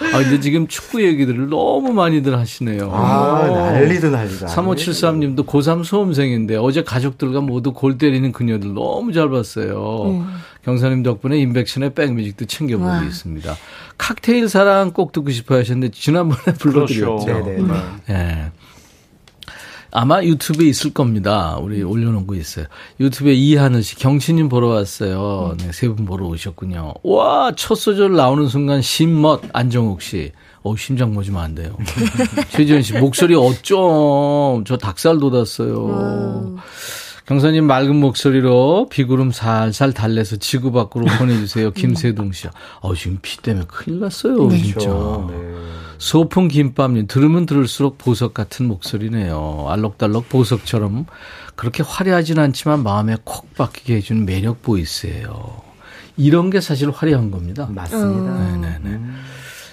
[SPEAKER 1] 아, 근데 지금 축구 얘기들을 너무 많이들 하시네요.
[SPEAKER 5] 아 난리도 난리다.
[SPEAKER 1] 3573님도 고3 수험생인데 어제 가족들과 모두 골 때리는 그녀들 너무 잘 봤어요. 경사님 덕분에 인백션의 백뮤직도 챙겨보고
[SPEAKER 7] 와.
[SPEAKER 1] 있습니다. 칵테일 사랑 꼭 듣고 싶어 하셨는데 지난번에 불러드렸죠.
[SPEAKER 6] 그렇죠.
[SPEAKER 5] 네네.
[SPEAKER 1] 예. 아마 유튜브에 있을 겁니다. 우리 올려놓은 거 있어요. 유튜브에 이하늘 씨, 경치님 보러 왔어요. 네, 세 분 보러 오셨군요. 와, 첫 소절 나오는 순간 심멋, 안정욱 씨. 어, 심장 멎으면 안 돼요. 최지현 씨, 목소리 어쩜, 저 닭살 돋았어요. 경사님 맑은 목소리로 비구름 살살 달래서 지구 밖으로 보내주세요. 김세동 씨. 어, 지금 비 때문에 큰일 났어요. 진짜.
[SPEAKER 5] 그렇죠. 네.
[SPEAKER 1] 소풍 김밥님 들으면 들을수록 보석 같은 목소리네요. 알록달록 보석처럼 그렇게 화려하진 않지만 마음에 콕 박히게 해주는 매력 보이스예요. 이런 게 사실 화려한 겁니다.
[SPEAKER 5] 맞습니다.
[SPEAKER 1] 네네네.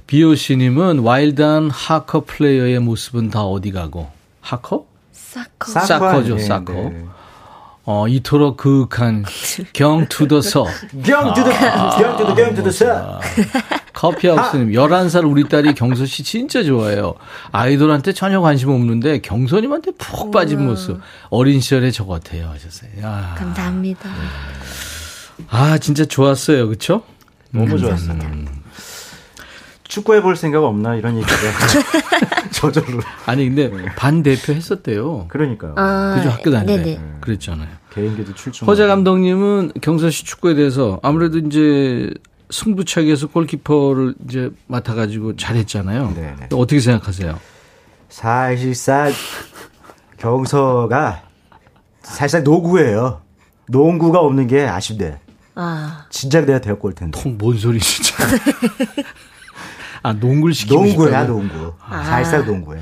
[SPEAKER 1] 비오씨님은 와일드한 하커 플레이어의 모습은 다 어디 가고 하커?
[SPEAKER 7] 사커.
[SPEAKER 5] 사커
[SPEAKER 1] 사커죠,
[SPEAKER 5] 아니에요.
[SPEAKER 1] 사커.
[SPEAKER 5] 네.
[SPEAKER 1] 어, 이토록 그윽한 경투더서
[SPEAKER 5] 경투도 경투도 경투도 서.
[SPEAKER 1] 아, 커피하우스님, 11살 우리 딸이 경서 씨 진짜 좋아해요. 아이돌한테 전혀 관심 없는데 경서님한테 푹 빠진 모습. 어린 시절에 저 같아요. 하셨어요. 야.
[SPEAKER 7] 감사합니다.
[SPEAKER 1] 아, 진짜 좋았어요. 그쵸?
[SPEAKER 5] 너무 좋았어요. 축구해 볼 생각 없나 이런 얘기가 저절로.
[SPEAKER 1] 아니 근데 반 대표 했었대요.
[SPEAKER 5] 그러니까요.
[SPEAKER 7] 아,
[SPEAKER 1] 그죠 학교 다닐 때
[SPEAKER 7] 네네.
[SPEAKER 1] 그랬잖아요.
[SPEAKER 5] 개인기도 출중.
[SPEAKER 1] 허재 감독님은 경서시 축구에 대해서 아무래도 이제 승부차기에서 골키퍼를 이제 맡아가지고 잘했잖아요.
[SPEAKER 5] 네네.
[SPEAKER 1] 어떻게 생각하세요?
[SPEAKER 5] 사실상 경서가 사실상 노구예요. 농구가 없는 게 아쉽네.
[SPEAKER 7] 아,
[SPEAKER 5] 진작 내가 되었고 올 텐데.
[SPEAKER 1] 통 뭔 소리 진짜. 아 농구를 시키고
[SPEAKER 5] 농구야
[SPEAKER 1] 싶다고?
[SPEAKER 5] 농구. 사실상 농구야.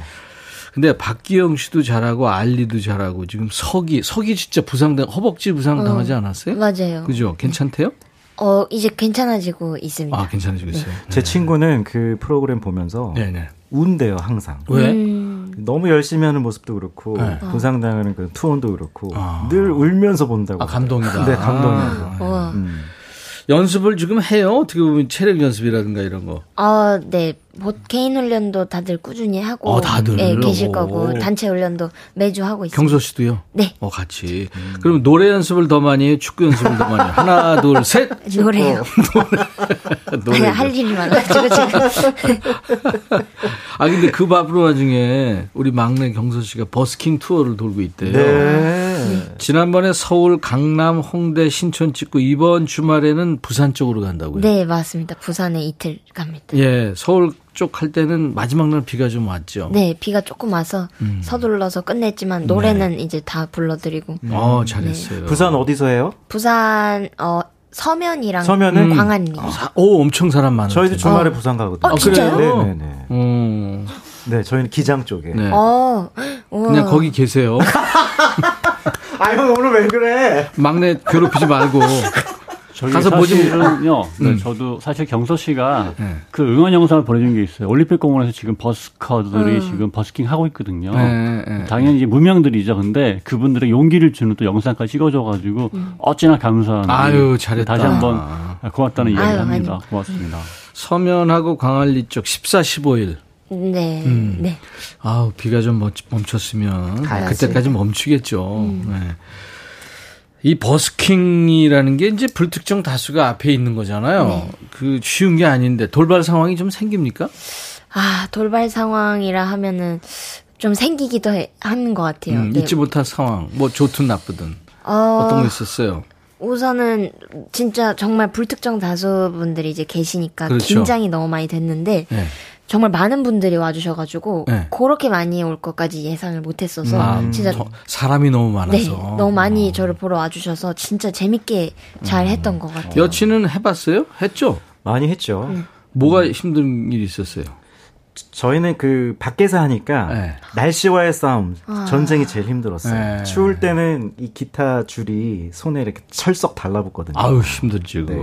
[SPEAKER 1] 근데 박기영 씨도 잘하고 알리도 잘하고 지금 석이 석이 진짜 부상당 허벅지 부상 당하지 않았어요?
[SPEAKER 7] 맞아요.
[SPEAKER 1] 그죠? 괜찮대요?
[SPEAKER 7] 어, 이제 괜찮아지고 있습니다.
[SPEAKER 1] 아 괜찮아지고 있어요.
[SPEAKER 5] 제 친구는 그 프로그램 보면서
[SPEAKER 1] 네네.
[SPEAKER 5] 운대요 항상.
[SPEAKER 1] 왜?
[SPEAKER 7] 음,
[SPEAKER 5] 너무 열심히 하는 모습도 그렇고
[SPEAKER 1] 네.
[SPEAKER 5] 부상당하는 그 투혼도 그렇고
[SPEAKER 1] 아.
[SPEAKER 5] 늘 울면서 본다고.
[SPEAKER 1] 아 감동이다.
[SPEAKER 5] 네, 감동이에요.
[SPEAKER 1] 아.
[SPEAKER 5] 음.
[SPEAKER 1] 연습을 지금 해요? 어떻게 보면 체력 연습이라든가 이런 거.
[SPEAKER 7] 아, 네. 뭐, 개인 훈련도 다들 꾸준히 하고.
[SPEAKER 1] 어, 다들?
[SPEAKER 7] 네, 계실
[SPEAKER 1] 오.
[SPEAKER 7] 거고. 단체 훈련도 매주 하고 있습니다.
[SPEAKER 1] 경서 씨도요?
[SPEAKER 7] 네.
[SPEAKER 1] 어 같이. 그럼 노래 연습을 더 많이 해요? 축구 연습을 더 많이 해요? 하나 둘 셋.
[SPEAKER 7] 노래요.
[SPEAKER 1] 노래.
[SPEAKER 7] 할 일이 많아가지고 지금.
[SPEAKER 1] 아 근데 그 바쁜 와중에 우리 막내 경서 씨가 버스킹 투어를 돌고 있대요.
[SPEAKER 5] 네.
[SPEAKER 1] 지난번에 서울, 강남, 홍대, 신촌 찍고 이번 주말에는 부산 쪽으로 간다고요.
[SPEAKER 7] 네, 맞습니다. 부산에 이틀 갑니다.
[SPEAKER 1] 예, 서울 쪽 할 때는 마지막 날 비가 좀 왔죠.
[SPEAKER 7] 네, 비가 조금 와서
[SPEAKER 1] 음.
[SPEAKER 7] 서둘러서 끝냈지만 노래는 이제 다 불러드리고.
[SPEAKER 1] 어, 잘했어요.
[SPEAKER 5] 부산 어디서 해요?
[SPEAKER 7] 부산, 어, 서면이랑
[SPEAKER 5] 서면은? 음.
[SPEAKER 7] 광안리.
[SPEAKER 1] 사- 오, 엄청 사람 많아요.
[SPEAKER 5] 저희도 주말에 부산 가거든요.
[SPEAKER 7] 어, 진짜요?
[SPEAKER 1] 그래요?
[SPEAKER 5] 네 네 네.
[SPEAKER 1] 음,
[SPEAKER 5] 네, 저희는 기장 쪽에.
[SPEAKER 1] 네.
[SPEAKER 7] 어.
[SPEAKER 1] 그냥 거기 계세요.
[SPEAKER 5] 아, 형 오늘 왜 그래?
[SPEAKER 1] 막내 괴롭히지 말고.
[SPEAKER 6] 저기
[SPEAKER 1] 가서 보지
[SPEAKER 6] 사실은요. 네,
[SPEAKER 1] 음.
[SPEAKER 6] 저도 사실 경서 씨가
[SPEAKER 1] 네.
[SPEAKER 6] 그 응원 영상을 보내준 게 있어요. 올림픽 공원에서 지금 버스커들이 지금 버스킹 하고 있거든요.
[SPEAKER 1] 네, 네.
[SPEAKER 6] 당연히 이제 무명들이죠. 근데 그분들의 용기를 주는 또 영상까지 찍어줘가지고 어찌나 감사한.
[SPEAKER 1] 아유, 잘했다.
[SPEAKER 6] 다시 한번 고맙다는 이야기
[SPEAKER 7] 아유,
[SPEAKER 6] 합니다.
[SPEAKER 7] 아니.
[SPEAKER 6] 고맙습니다.
[SPEAKER 1] 서면하고 광안리 쪽 14, 15일.
[SPEAKER 7] 네,
[SPEAKER 1] 음.
[SPEAKER 7] 네.
[SPEAKER 1] 아우, 비가 좀 멈- 멈췄으면
[SPEAKER 5] 가야지.
[SPEAKER 1] 그때까지 멈추겠죠. 네. 이 버스킹이라는 게 이제 불특정 다수가 앞에 있는 거잖아요.
[SPEAKER 7] 네.
[SPEAKER 1] 그 쉬운 게 아닌데 돌발 상황이 좀 생깁니까?
[SPEAKER 7] 아, 돌발 상황이라 하면은 좀 생기기도 해, 하는 것 같아요.
[SPEAKER 1] 음,
[SPEAKER 7] 네.
[SPEAKER 1] 잊지 못할 상황, 뭐 좋든 나쁘든
[SPEAKER 7] 어,
[SPEAKER 1] 어떤 거 있었어요?
[SPEAKER 7] 우선은 진짜 정말 불특정 다수분들이 이제 계시니까
[SPEAKER 1] 그렇죠.
[SPEAKER 7] 긴장이 너무 많이 됐는데
[SPEAKER 1] 네.
[SPEAKER 7] 정말 많은 분들이 와주셔가지고
[SPEAKER 1] 네.
[SPEAKER 7] 그렇게 많이 올 것까지 예상을 못했어서
[SPEAKER 1] 아,
[SPEAKER 7] 진짜
[SPEAKER 1] 더- 사람이 너무 많아서
[SPEAKER 7] 네 너무 많이 저를 보러 와주셔서 진짜 재밌게 잘 했던 것 같아요.
[SPEAKER 1] 여친은 해봤어요? 했죠?
[SPEAKER 5] 많이 했죠.
[SPEAKER 7] 음.
[SPEAKER 1] 뭐가 힘든 일이 있었어요?
[SPEAKER 5] 저희는 그 밖에서 하니까
[SPEAKER 1] 네.
[SPEAKER 5] 날씨와의 싸움,
[SPEAKER 7] 아.
[SPEAKER 5] 전쟁이 제일 힘들었어요.
[SPEAKER 1] 네.
[SPEAKER 5] 추울 때는 이 기타 줄이 손에 이렇게 철썩 달라붙거든요.
[SPEAKER 1] 아유 힘들지 그거.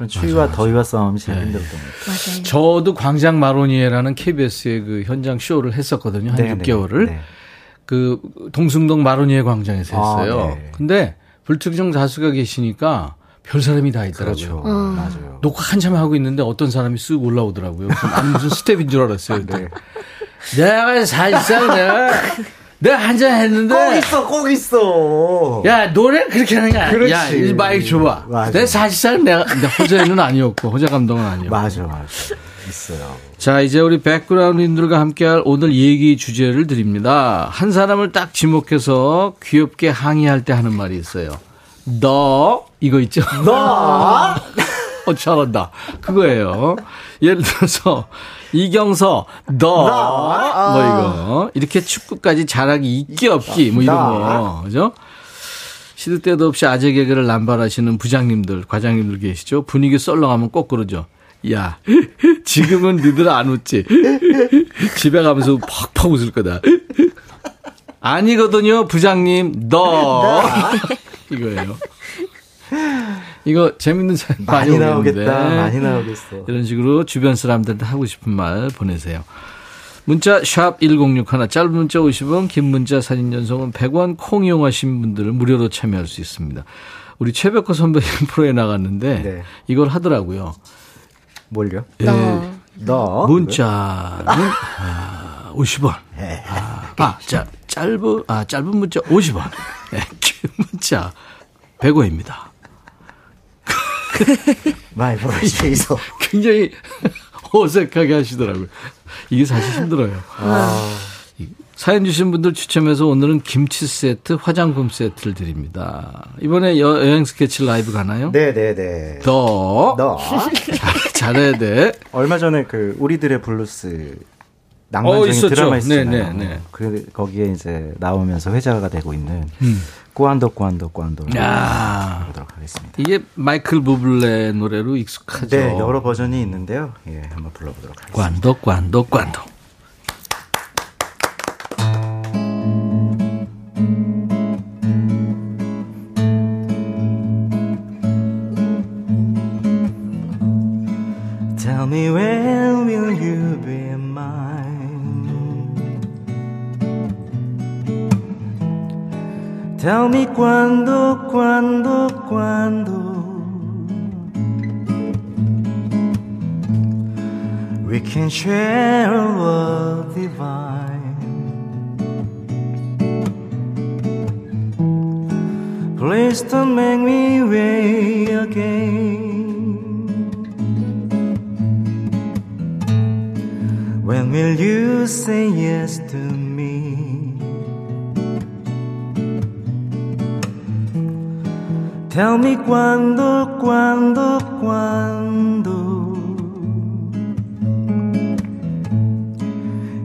[SPEAKER 5] 네. 추위와 더위와 싸움이 제일 힘들었던 것 같아요.
[SPEAKER 7] 맞아요.
[SPEAKER 1] 저도 광장 마로니에라는 KBS의 그 현장 쇼를 했었거든요. 한
[SPEAKER 5] 네,
[SPEAKER 1] 6개월을.
[SPEAKER 5] 네.
[SPEAKER 1] 그 동숭동 마로니에 광장에서
[SPEAKER 5] 아,
[SPEAKER 1] 했어요.
[SPEAKER 5] 네.
[SPEAKER 1] 근데 불특정 다수가 계시니까 별 사람이 다 있더라고요.
[SPEAKER 5] 그렇죠.
[SPEAKER 7] 음.
[SPEAKER 5] 맞아요.
[SPEAKER 1] 녹화 한참 하고 있는데 어떤 사람이 쓱 올라오더라고요. 나는 무슨 스텝인 줄 알았어요.
[SPEAKER 5] 네.
[SPEAKER 1] 내가 사실상 내가 내가 한잔 했는데
[SPEAKER 5] 꼭 있어, 꼭 있어.
[SPEAKER 1] 야 노래 그렇게 하는 게 아니야.
[SPEAKER 5] 그렇지.
[SPEAKER 1] 야, 이 마이크 줘봐.
[SPEAKER 5] 맞아.
[SPEAKER 1] 내 사실상 내가 근데 호재는 아니었고 호재 감독은 아니었고.
[SPEAKER 5] 맞아, 맞아. 있어요.
[SPEAKER 1] 자, 이제 우리 백그라운드님들과 함께할 오늘 얘기 주제를 드립니다. 한 사람을 딱 지목해서 귀엽게 항의할 때 하는 말이 있어요. 너 이거 있죠?
[SPEAKER 5] 너!
[SPEAKER 1] 어, 잘한다. 그거예요. 예를 들어서 이경서 너뭐 이거 이렇게 축구까지 잘하기 있기 없기 뭐 이런 거 그죠? 시도 때도 없이 아재 개그를 남발하시는 부장님들, 과장님들 계시죠? 분위기 썰렁하면 꼭 그러죠. 야, 지금은 니들 안 웃지? 집에 가면서 팍팍 웃을 거다. 아니거든요, 부장님. 너. 이거예요. 이거 재밌는 사연 많이,
[SPEAKER 5] 많이
[SPEAKER 1] 오겠는데.
[SPEAKER 5] 나오겠다. 많이 나오겠어.
[SPEAKER 1] 이런 식으로 주변 사람들한테 하고 싶은 말 보내세요. 문자 샵 1061, 짧은 문자 50원, 긴 문자 사진 연속은 100원, 콩 이용하신 분들은 무료로 참여할 수 있습니다. 우리 최백호 선배님 프로에 나갔는데
[SPEAKER 5] 네.
[SPEAKER 1] 이걸 하더라고요.
[SPEAKER 5] 뭘요?
[SPEAKER 7] 너
[SPEAKER 5] 너?
[SPEAKER 1] 문자는 아, 50원. 아, 아, 자, 짧은 아, 짧은 문자 50원. 네, 긴 문자 100원입니다.
[SPEAKER 5] 많이 보이시죠?
[SPEAKER 1] 굉장히 어색하게 하시더라고요. 이게 사실 힘들어요. 이 사연 주신 분들 추첨해서 오늘은 김치 세트, 화장품 세트를 드립니다. 이번에 여, 여행 스케치 라이브 가나요?
[SPEAKER 5] 네네네.
[SPEAKER 1] 더.
[SPEAKER 5] 너
[SPEAKER 1] 잘, 잘해야 돼.
[SPEAKER 5] 얼마 전에 그 우리들의 블루스
[SPEAKER 1] 어,
[SPEAKER 5] 낭만적인
[SPEAKER 1] 있었죠.
[SPEAKER 5] 드라마 있었잖아요.
[SPEAKER 1] 네, 네, 네.
[SPEAKER 5] 그 거기에 이제 나오면서 회자가 되고 있는
[SPEAKER 1] 음.
[SPEAKER 5] 꾸안도 꾸안도 꾸안도
[SPEAKER 1] 야.
[SPEAKER 5] 보도록 하겠습니다.
[SPEAKER 1] 이게 마이클 부블레 노래로 익숙하죠.
[SPEAKER 5] 네, 여러 버전이 있는데요. 예, 한번 불러보도록 하겠습니다.
[SPEAKER 1] 관도, 관도, 관도.
[SPEAKER 5] Me cuando, cuando, cuando we can share a love divine. Please don't make me wait again. When will you say yes to me? Tell me cuando, cuando, cuando.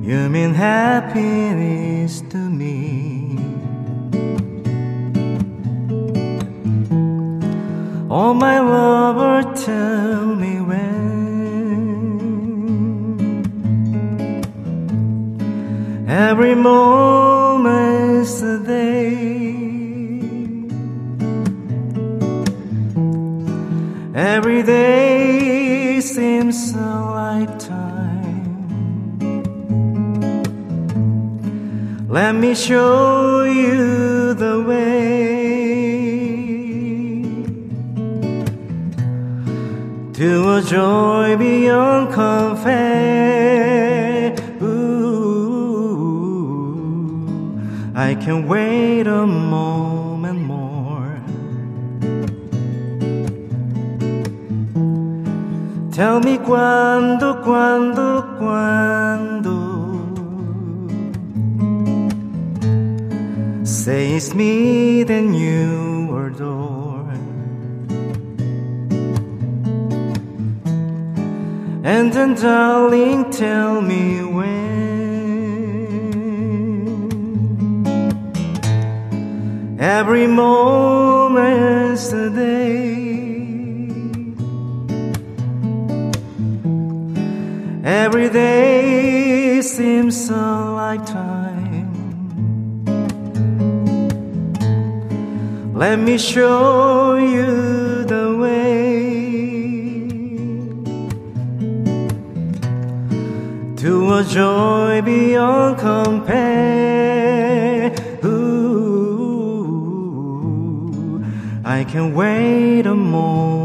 [SPEAKER 5] You mean happiness to me. Oh, my lover, tell me when. Every moment's a day. Every day seems a lifetime. Let me show you the way to a joy beyond compare. Ooh, I can wait a moment Tell me cuando, cuando, cuando. Say it's me that you adore. And then, darling, tell me when. Every moment's a day. Every day seems a lifetime. Let me show you the way to a joy beyond compare. Ooh, I can wait a moment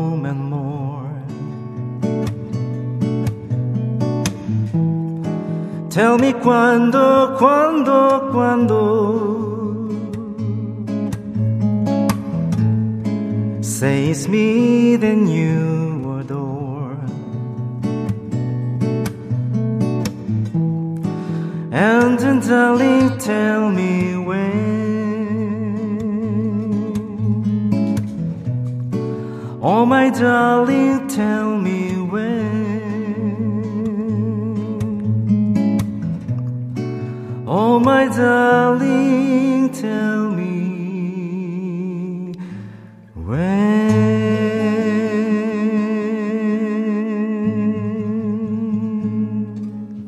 [SPEAKER 5] Tell me cuando, cuando, cuando. Say it's me then you adore. And then, darling, tell me when. Oh, my darling, tell me Oh, my darling, tell me when.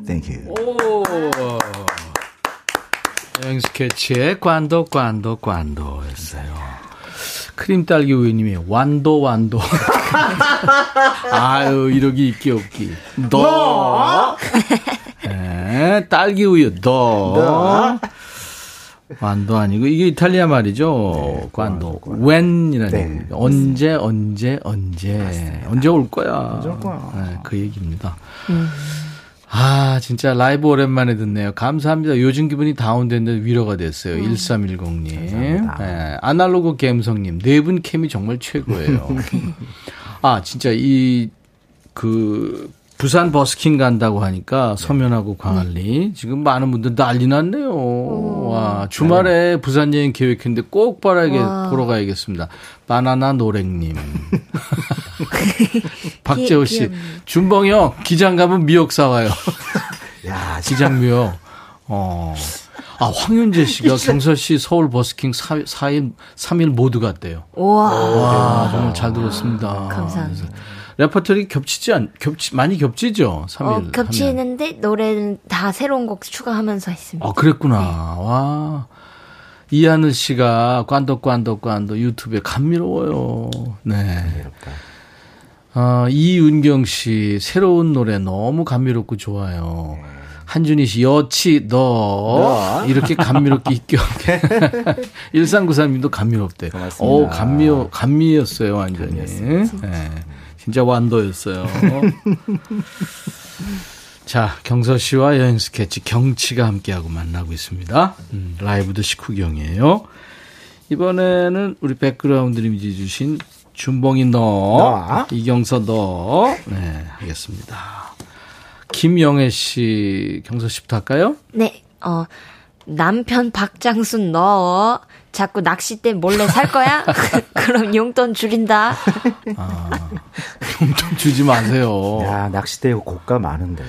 [SPEAKER 5] Thank you.
[SPEAKER 1] 오. 여행 스케치의 관도, 관도, 관도였어요. 크림 딸기 우유님이 완도, 완도. 아유, 이러기 있기 없기. 너. 네, 딸기 우유, 너. 완도 아니고 이게 이탈리아 말이죠. 관도. when이라는
[SPEAKER 5] 네.
[SPEAKER 1] 언제 언제 언제 언제 올 거야. 언제 올 거야. 네, 그 얘기입니다. 아, 진짜 라이브 오랜만에 듣네요. 감사합니다. 요즘 기분이 다운됐는데 위로가 됐어요. 1310님. 네, 아날로그 갬성님. 네 분 캠이 정말 최고예요. 아, 진짜 이, 그, 부산 버스킹 간다고 하니까 서면하고 광안리 지금 많은 분들 난리 났네요. 와 주말에 부산 여행 계획했는데 꼭 봐라게 보러 가야겠습니다. 바나나 노랭님, 박재호 씨. 준봉이 형 기장 가면 미역 사와요.
[SPEAKER 5] 야,
[SPEAKER 1] 기장 미역. 어. 아 황윤재 씨가 경서 씨 서울 버스킹 4, 4일 3일 모두 갔대요.
[SPEAKER 7] 우와.
[SPEAKER 1] 와 정말 잘 들었습니다.
[SPEAKER 7] 감사합니다.
[SPEAKER 1] 레퍼토리 겹치지 않 겹치 많이 겹치죠. 3일
[SPEAKER 7] 어, 겹치는데 노래는 다 새로운 곡 추가하면서 했습니다.
[SPEAKER 1] 아, 그랬구나. 와. 이하늘 씨가 꽌도 꽌도 꽌도 유튜브에 감미로워요. 네. 아, 이윤경 씨 새로운 노래 너무 감미롭고 좋아요. 한준희 씨 여치 너 이렇게 감미롭게 있겨. 1393님도 감미롭대.
[SPEAKER 5] 고맙습니다.
[SPEAKER 1] 오 감미요 감미였어요 완전히. 네. 진짜 완도였어요. 자, 경서 씨와 여행 스케치 경치가 함께하고 만나고 있습니다. 음, 라이브도 식후경이에요. 이번에는 우리 백그라운드님이 주신 준봉이 너,
[SPEAKER 5] 너.
[SPEAKER 1] 이경서 너, 네, 하겠습니다. 김영애 씨, 경서 씨부터 할까요?
[SPEAKER 7] 네, 어, 남편 박장순 너 자꾸 낚싯대 몰래 살 거야? 그럼 용돈 줄인다.
[SPEAKER 1] 좀 주지 마세요.
[SPEAKER 5] 야, 낚싯대 고가 많은데.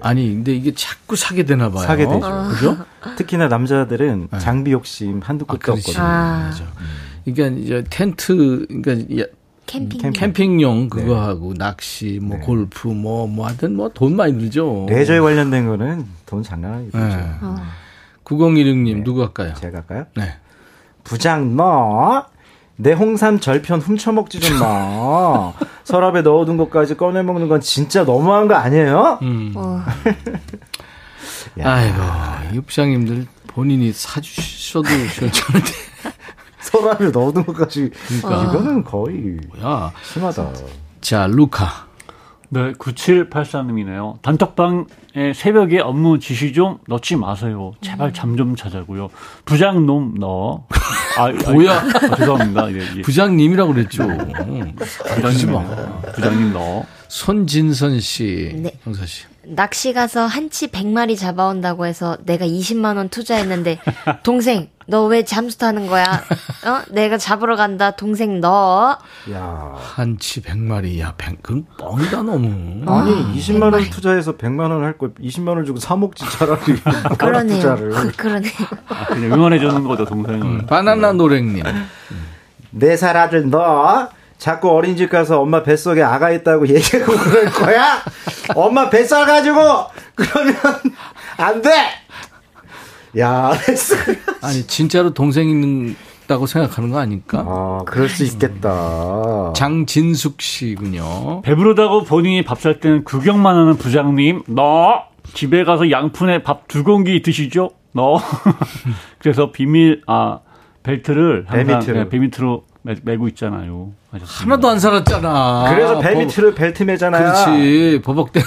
[SPEAKER 1] 아니, 근데 이게 자꾸 사게 되나 봐요.
[SPEAKER 5] 사게 되죠.
[SPEAKER 1] 그죠?
[SPEAKER 5] 특히나 남자들은 장비 욕심 한두
[SPEAKER 1] 아,
[SPEAKER 5] 끝도
[SPEAKER 1] 그렇지.
[SPEAKER 5] 없거든요.
[SPEAKER 7] 아.
[SPEAKER 1] 맞아. 그러니까 이제 텐트, 그러니까 야-
[SPEAKER 7] 캠핑.
[SPEAKER 1] 캠핑 용 그거 하고 낚시, 뭐 골프, 뭐, 뭐 하여튼 뭐돈 많이 들죠.
[SPEAKER 5] 레저에 관련된 거는 돈 장난 아니죠.
[SPEAKER 1] 네. 9016님, 누구 할까요?
[SPEAKER 5] 제가 할까요?
[SPEAKER 1] 네.
[SPEAKER 5] 부장 너. 내 홍삼 절편 훔쳐먹지 좀 마. 서랍에 넣어둔 것까지 꺼내먹는 건 진짜 너무한 거 아니에요?
[SPEAKER 1] 음.
[SPEAKER 7] 어,
[SPEAKER 1] 아이고, 이 부장님들 본인이 사주셔도 괜찮은데.
[SPEAKER 5] 서랍에 넣어둔 것까지.
[SPEAKER 1] 그러니까.
[SPEAKER 5] 이거는 거의
[SPEAKER 1] 야.
[SPEAKER 5] 심하다.
[SPEAKER 1] 자, 루카.
[SPEAKER 6] 네, 9784님이네요. 단톡방에 새벽에 업무 지시 좀 넣지 마세요. 제발 잠 좀 자자고요. 부장놈 넣어. 아,
[SPEAKER 1] 뭐야?
[SPEAKER 6] 아, 죄송합니다. 예, 예.
[SPEAKER 1] 부장님이라고 그랬죠.
[SPEAKER 6] 부장님,
[SPEAKER 1] 마.
[SPEAKER 6] 부장님 넣어.
[SPEAKER 1] 손진선 씨.
[SPEAKER 7] 네.
[SPEAKER 1] 형사 씨.
[SPEAKER 7] 낚시 가서 한치 100마리 잡아온다고 해서 내가 20만 원 투자했는데 동생 너 왜 잠수 타는 거야? 어? 내가 잡으러 간다. 동생 너.
[SPEAKER 5] 야
[SPEAKER 1] 한치 100마리. 야, 100, 그건 뻥이다, 너무.
[SPEAKER 5] 아니,
[SPEAKER 7] 아,
[SPEAKER 5] 20만 원 투자해서 100만 원 할 거 20만 원 주고 사 먹지 차라리.
[SPEAKER 7] 그러네요.
[SPEAKER 5] 투자를.
[SPEAKER 7] 그러네요.
[SPEAKER 6] 아, 그냥 응원해 주는 거죠, 동생을.
[SPEAKER 1] 음, 바나나 노랭님.
[SPEAKER 5] 내살 아들 너 자꾸 어린이집 가서 엄마 뱃속에 아가 있다고 얘기하고 그럴 거야? 엄마 뱃살 가지고 그러면 안 돼. 야.
[SPEAKER 1] 아니, 진짜로 동생 있다고 생각하는 거 아닐까?
[SPEAKER 5] 아, 그럴 수 있겠다.
[SPEAKER 1] 장진숙 씨군요.
[SPEAKER 6] 배부르다고 본인이 밥 살 때는 구경만 하는 부장님, 너 집에 가서 양푼에 밥 두 공기 드시죠? 너 그래서 비밀 아 벨트를 항상
[SPEAKER 5] 배 밑으로.
[SPEAKER 6] 네, 배 밑으로 매, 매고 있잖아요. 하셨습니다.
[SPEAKER 1] 하나도 안 살았잖아.
[SPEAKER 5] 그래서 배
[SPEAKER 1] 버-
[SPEAKER 5] 밑으로 벨트 매잖아요.
[SPEAKER 1] 그렇지. 버벅대.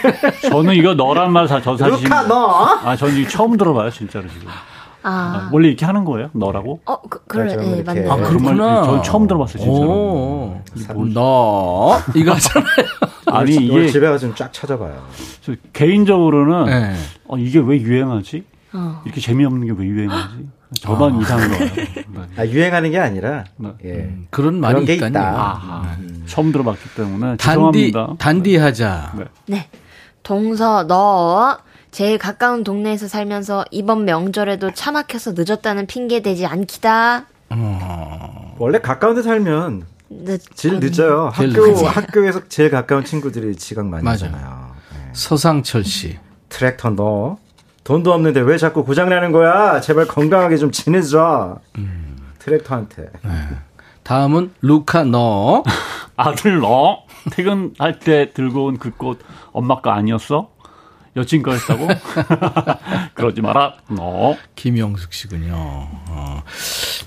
[SPEAKER 6] 저는 이거 너란 말저 사실
[SPEAKER 5] 루카 너.
[SPEAKER 6] 아 저는 이거 처음 들어봐요 진짜로 지금. 아,
[SPEAKER 7] 아.
[SPEAKER 6] 원래 이렇게 하는 거예요? 너라고?
[SPEAKER 7] 어, 그, 그래, 네. 맞네요.
[SPEAKER 1] 아, 그렇구나.
[SPEAKER 6] 전 처음 들어봤어요, 진짜로.
[SPEAKER 1] 너 이거 하잖아요.
[SPEAKER 6] 아니 이게
[SPEAKER 5] 집에 가서 좀 쫙 찾아봐요.
[SPEAKER 6] 저 개인적으로는
[SPEAKER 1] 네.
[SPEAKER 6] 어, 이게 왜 유행하지?
[SPEAKER 7] 어.
[SPEAKER 6] 이렇게 재미없는 게 왜 유행하지? 저만 이상한 거예요. 네.
[SPEAKER 5] 아, 유행하는 게 아니라
[SPEAKER 6] 네.
[SPEAKER 5] 예.
[SPEAKER 1] 그런 말이
[SPEAKER 5] 그런 게
[SPEAKER 1] 있다니.
[SPEAKER 5] 있다.
[SPEAKER 6] 아, 처음 들어봤기 때문에
[SPEAKER 1] 단디
[SPEAKER 6] 죄송합니다.
[SPEAKER 1] 단디하자.
[SPEAKER 6] 네.
[SPEAKER 7] 네. 동서 너 제일 가까운 동네에서 살면서 이번 명절에도 차 막혀서 늦었다는 핑계 대지 않기다.
[SPEAKER 5] 원래 가까운 데 살면
[SPEAKER 7] 늦,
[SPEAKER 5] 제일 늦어요.
[SPEAKER 1] 제일
[SPEAKER 5] 학교
[SPEAKER 1] 늦어요.
[SPEAKER 5] 학교에서 제일 가까운 친구들이 지각 많이
[SPEAKER 1] 맞아.
[SPEAKER 5] 하잖아요. 예.
[SPEAKER 1] 서상철 씨.
[SPEAKER 5] 트랙터 너 돈도 없는데 왜 자꾸 고장 나는 거야? 제발 건강하게 좀 지내줘. 트랙터한테.
[SPEAKER 1] 다음은 루카 너.
[SPEAKER 6] 아들 너 퇴근할 때 들고 온 그 꽃 엄마 거 아니었어? 여친 거였다고? 그러지 마라. 너.
[SPEAKER 1] 김영숙 씨군요. 어.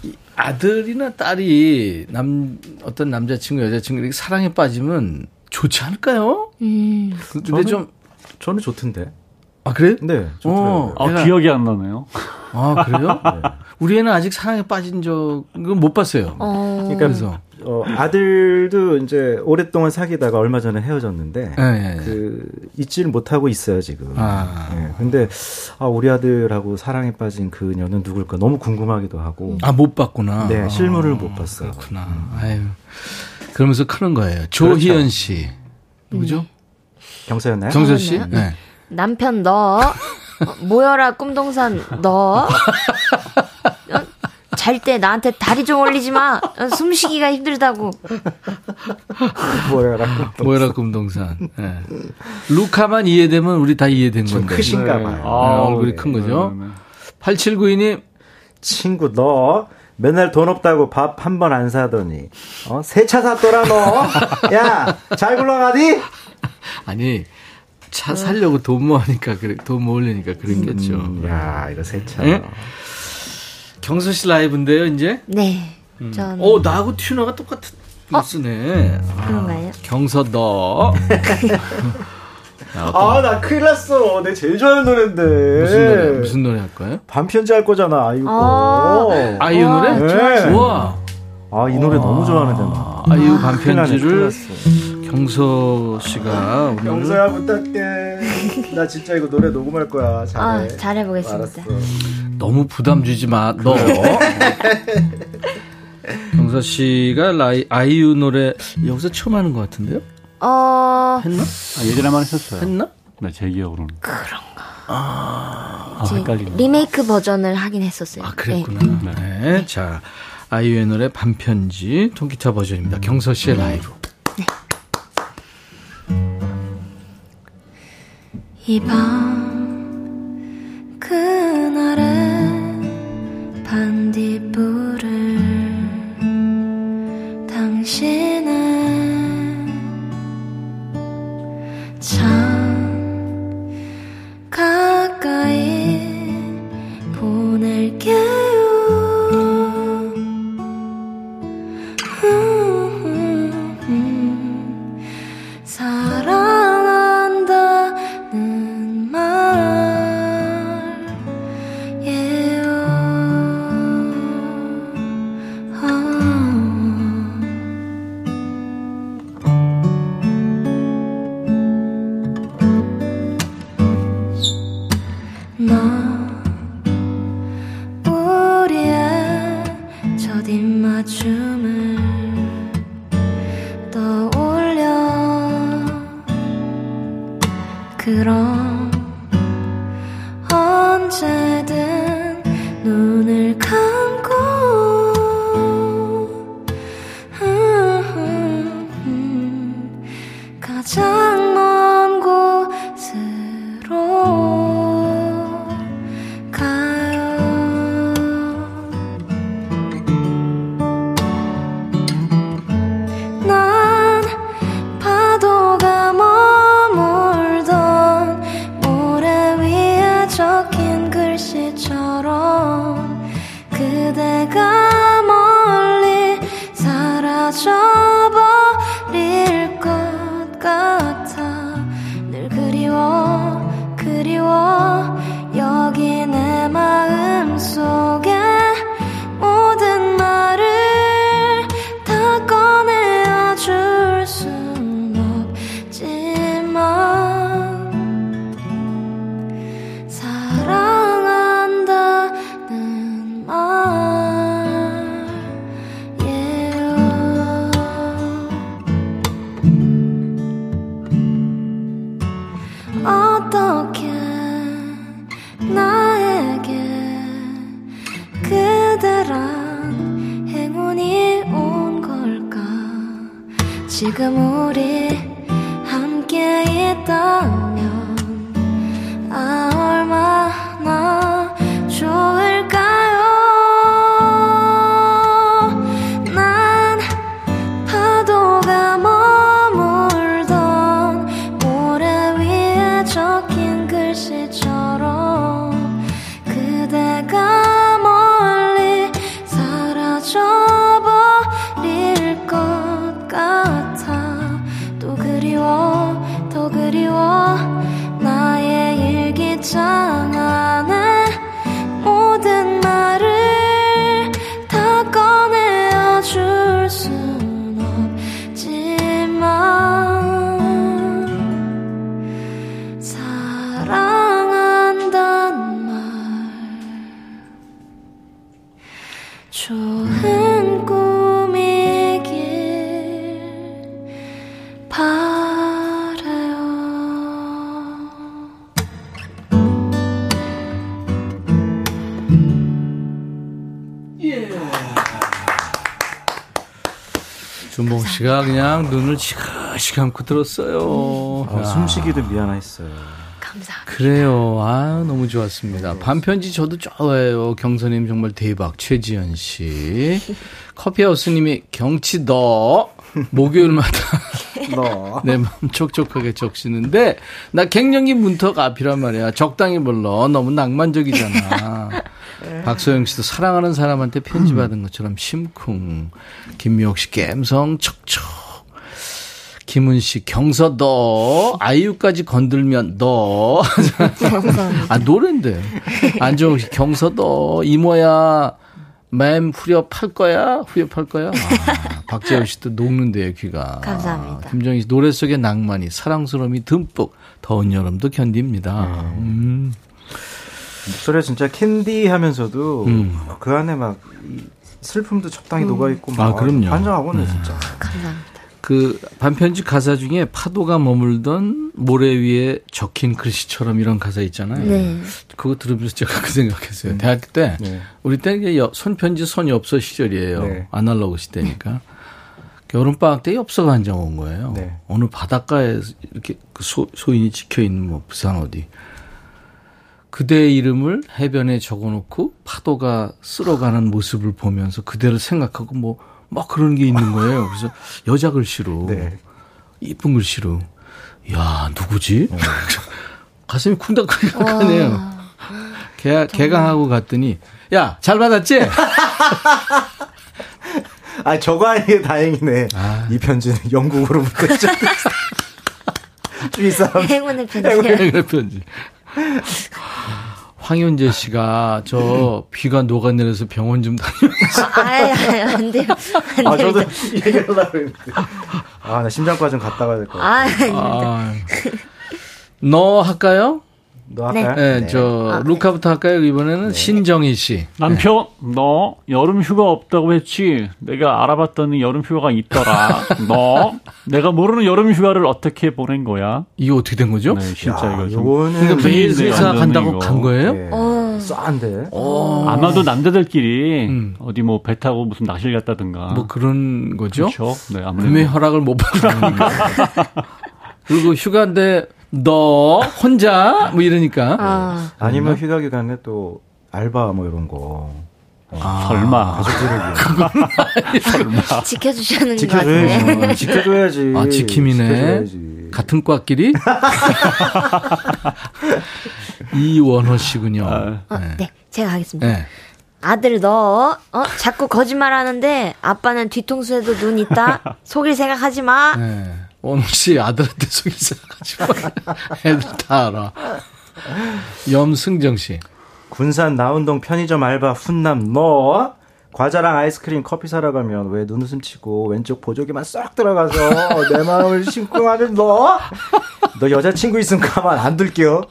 [SPEAKER 1] 이 아들이나 딸이 남 어떤 남자친구 여자친구 이렇게 사랑에 빠지면 좋지 않을까요?
[SPEAKER 7] 음.
[SPEAKER 1] 그- 근데
[SPEAKER 5] 저는
[SPEAKER 1] 좀
[SPEAKER 5] 저는 좋던데.
[SPEAKER 1] 아 그래?
[SPEAKER 5] 네,
[SPEAKER 1] 어,
[SPEAKER 5] 좋더라고요.
[SPEAKER 6] 아,
[SPEAKER 1] 내가-
[SPEAKER 6] 기억이 안 나네요.
[SPEAKER 1] 아 그래요? 우리 애는 아직 사랑에 빠진 적은 못 봤어요.
[SPEAKER 7] 어.
[SPEAKER 5] 그러니까
[SPEAKER 1] 그래서
[SPEAKER 5] 어, 아들도 이제 오랫동안 사귀다가 얼마 전에 헤어졌는데
[SPEAKER 1] 예.
[SPEAKER 5] 그 잊지를 못하고 있어요 지금.
[SPEAKER 1] 아.
[SPEAKER 5] 예, 근데 아 우리 아들하고 사랑에 빠진 그녀는 누굴까 너무 궁금하기도 하고.
[SPEAKER 1] 아못 봤구나.
[SPEAKER 5] 네,
[SPEAKER 1] 아,
[SPEAKER 5] 실물을 못 봤어요.
[SPEAKER 1] 그렇구나. 아유. 그러면서 크는 거예요. 조희연
[SPEAKER 5] 그렇죠.
[SPEAKER 1] 씨. 누구죠?
[SPEAKER 5] 경사였나요?
[SPEAKER 1] 정서 씨?
[SPEAKER 7] 저는요?
[SPEAKER 1] 네.
[SPEAKER 7] 남편 너 어, 모여라 꿈동산 너 어? 잘때 나한테 다리 좀 올리지 마. 어, 숨쉬기가 힘들다고.
[SPEAKER 5] 뭐야라.
[SPEAKER 1] 모여라 꿈동산. 네. 루카만 이해되면 우리 다 이해된 건데.
[SPEAKER 5] 크신가
[SPEAKER 6] 네.
[SPEAKER 5] 봐요.
[SPEAKER 1] 네,
[SPEAKER 6] 아,
[SPEAKER 1] 얼굴이
[SPEAKER 6] 네.
[SPEAKER 1] 큰 거죠.
[SPEAKER 6] 네, 네.
[SPEAKER 1] 8792님,
[SPEAKER 5] 친구 너 맨날 돈 없다고 밥 한 번 안 사더니 어? 새 차 샀더라 너. 야, 잘 굴러가디?
[SPEAKER 1] 아니, 차 살려고 돈 모으니까, 그래, 돈 모으려니까 그랬겠죠.
[SPEAKER 5] 음, 야, 이거 새 차.
[SPEAKER 1] 예? 경서 씨 라이브인데요, 이제?
[SPEAKER 7] 네. 전
[SPEAKER 1] 어, 나하고 튜너가 똑같은 거 쓰네. 아,
[SPEAKER 7] 그런가요?
[SPEAKER 1] 경서 너.
[SPEAKER 5] 아, 나 큰일 났어. 내 제일 좋아하는 노래인데.
[SPEAKER 1] 무슨 노래, 무슨 노래 할 거예요?
[SPEAKER 5] 반편지 할 거잖아, 아이유 거.
[SPEAKER 7] 아.
[SPEAKER 1] 아이유 노래?
[SPEAKER 5] 네.
[SPEAKER 1] 우와.
[SPEAKER 5] 아, 이 노래 너무 좋아하는데, 나.
[SPEAKER 1] 아이유 반편지를
[SPEAKER 5] 큰일 났어.
[SPEAKER 1] 경서 씨가 오늘
[SPEAKER 5] 영서야, 부탁해. 나 진짜 이거 노래 녹음할 거야. 잘해.
[SPEAKER 7] 아, 잘해보겠습니다.
[SPEAKER 5] 알았어.
[SPEAKER 1] 너무 부담 주지 마, 너. 경서 씨가 라이, 아이유 노래 여기서 처음 하는 것 같은데요?
[SPEAKER 7] 어,
[SPEAKER 1] 했나?
[SPEAKER 6] 아, 예전에만 했었어요.
[SPEAKER 1] 했나?
[SPEAKER 6] 네, 제 기억으로는. 그런가. 아,
[SPEAKER 7] 이제
[SPEAKER 6] 헷갈리네.
[SPEAKER 7] 리메이크 버전을 하긴 했었어요.
[SPEAKER 1] 아, 그랬구나.
[SPEAKER 7] 네.
[SPEAKER 1] 네. 자, 아이유의 노래 반편지 통기타 버전입니다. 경서 씨의 라이브.
[SPEAKER 7] 이 밤 그날의 반딧불을 당신 그럼 씨가
[SPEAKER 1] 그냥 눈을 지그시 감고 들었어요.
[SPEAKER 5] 아, 숨쉬기도 미안했어요.
[SPEAKER 7] 감사합니다.
[SPEAKER 1] 그래요. 아, 너무 좋았습니다. 반편지 저도 좋아해요. 경선님 정말 대박. 최지연 씨. 커피하우스님이 경치 너. 목요일마다
[SPEAKER 5] 너.
[SPEAKER 1] 내 마음 촉촉하게 적시는데 나 갱년기 문턱 앞이란 말이야. 적당히 불러. 너무 낭만적이잖아. 박소영 씨도 사랑하는 사람한테 편지 받은 것처럼 심쿵. 김미옥 씨 갬성 척척. 김은 씨 경서 너 아이유까지 건들면 너. 아 노래인데. 안정욱 씨 경서 너 이모야 맴 후려 팔 거야? 후려 팔 거야? 아, 박재호 씨도 녹는데요, 귀가.
[SPEAKER 7] 감사합니다.
[SPEAKER 1] 아, 김정희 씨, 노래 속의 낭만이, 사랑스러움이 듬뿍, 더운 여름도 견딥니다. 음.
[SPEAKER 5] 목소리가 진짜 캔디 하면서도
[SPEAKER 1] 음.
[SPEAKER 5] 그 안에 막이 슬픔도 적당히 녹아있고 막
[SPEAKER 1] 아, 그럼요.
[SPEAKER 5] 환장하고는
[SPEAKER 1] 네.
[SPEAKER 5] 진짜.
[SPEAKER 7] 감사합니다.
[SPEAKER 1] 그 반편지 가사 중에 파도가 머물던 모래 위에 적힌 글씨처럼 이런 가사 있잖아요.
[SPEAKER 7] 네.
[SPEAKER 1] 그거 들으면서 제가 그 생각했어요. 대학교 때,
[SPEAKER 5] 네.
[SPEAKER 1] 우리 때 이게 여- 손편지 손이 없어 시절이에요.
[SPEAKER 5] 네.
[SPEAKER 1] 아날로그 시대니까. 여름방학 때 엽서가 한 장 온 거예요.
[SPEAKER 5] 네.
[SPEAKER 1] 어느 바닷가에 이렇게 그 소, 소인이 지켜 있는 뭐 부산 어디. 그대의 이름을 해변에 적어놓고 파도가 쓸어가는 모습을 보면서 그대를 생각하고 뭐 막 그런 게 있는 거예요. 그래서 여자 글씨로
[SPEAKER 5] 네.
[SPEAKER 1] 이쁜 글씨로 야 누구지? 가슴이 쿵닥쿵닥하네요. 개, 개강하고 갔더니 야 잘 받았지?
[SPEAKER 5] 아, 저거 아니게 다행이네.
[SPEAKER 1] 아.
[SPEAKER 5] 이 편지는 영국으로부터 시작됐어. 이 사람.
[SPEAKER 7] 행운의 편지요.
[SPEAKER 1] 그래 편지. 황현재 씨가 저 비가 녹아내려서 병원 좀 다녀.
[SPEAKER 7] 아예 안 돼요. 안
[SPEAKER 5] 아,
[SPEAKER 7] 돼요.
[SPEAKER 5] 저도 이 얘기를 하려고 했는데. 아, 나 심장과 좀 갔다 가야 될 것 같아.
[SPEAKER 7] 아, 아닙니다.
[SPEAKER 1] 아, 너 할까요?
[SPEAKER 5] 너
[SPEAKER 7] 네.
[SPEAKER 5] 할까요?
[SPEAKER 1] 네, 저
[SPEAKER 7] 아, 네.
[SPEAKER 1] 루카부터 할까요? 이번에는 신정희 씨.
[SPEAKER 6] 남편, 너 여름 휴가 없다고 했지? 내가 알아봤더니 여름 휴가가 있더라. 너 내가 모르는 여름 휴가를 어떻게 보낸 거야?
[SPEAKER 1] 이거 어떻게 된 거죠?
[SPEAKER 6] 네, 진짜
[SPEAKER 5] 야,
[SPEAKER 6] 이거 좀
[SPEAKER 5] 요거는
[SPEAKER 1] 그러니까 매일 회사 간다고
[SPEAKER 6] 이거.
[SPEAKER 1] 간 거예요?
[SPEAKER 5] 예.
[SPEAKER 7] 어.
[SPEAKER 5] 싸한데.
[SPEAKER 6] 아마도 남자들끼리
[SPEAKER 1] 음.
[SPEAKER 6] 어디 뭐 배 타고 무슨 낚시를 갔다든가.
[SPEAKER 1] 뭐 그런 거죠?
[SPEAKER 6] 그렇죠. 네, 아무래도
[SPEAKER 1] 구매 허락을 못 받으니까. 그리고 휴가인데 너 혼자 뭐 이러니까.
[SPEAKER 7] 아,
[SPEAKER 5] 아니면 휴가 기간에 또 알바 뭐 이런 거.
[SPEAKER 1] 아,
[SPEAKER 6] 설마.
[SPEAKER 5] 가족들을 위해.
[SPEAKER 7] 지켜주시는.
[SPEAKER 5] 지켜줘야지. 어, 지켜줘야지.
[SPEAKER 1] 아, 지킴이네.
[SPEAKER 5] 지켜줘야지.
[SPEAKER 1] 같은 과끼리? 이원호 씨군요.
[SPEAKER 6] 아.
[SPEAKER 7] 어, 네, 제가 하겠습니다.
[SPEAKER 1] 네.
[SPEAKER 7] 아들 너, 어, 자꾸 거짓말 하는데 아빠는 뒤통수에도 눈 있다? 속일 생각하지 마.
[SPEAKER 1] 네. 원호 씨 아들한테 속이 생각하지 마. 애들 다 알아. 염승정 씨.
[SPEAKER 5] 군산 나운동 편의점 알바 훈남 너 과자랑 아이스크림 커피 사러 가면 왜 눈웃음 치고 왼쪽 보조개만 쏙 들어가서 내 마음을 심쿵하는 너? 너 여자친구 있으면 가만 안 둘게요.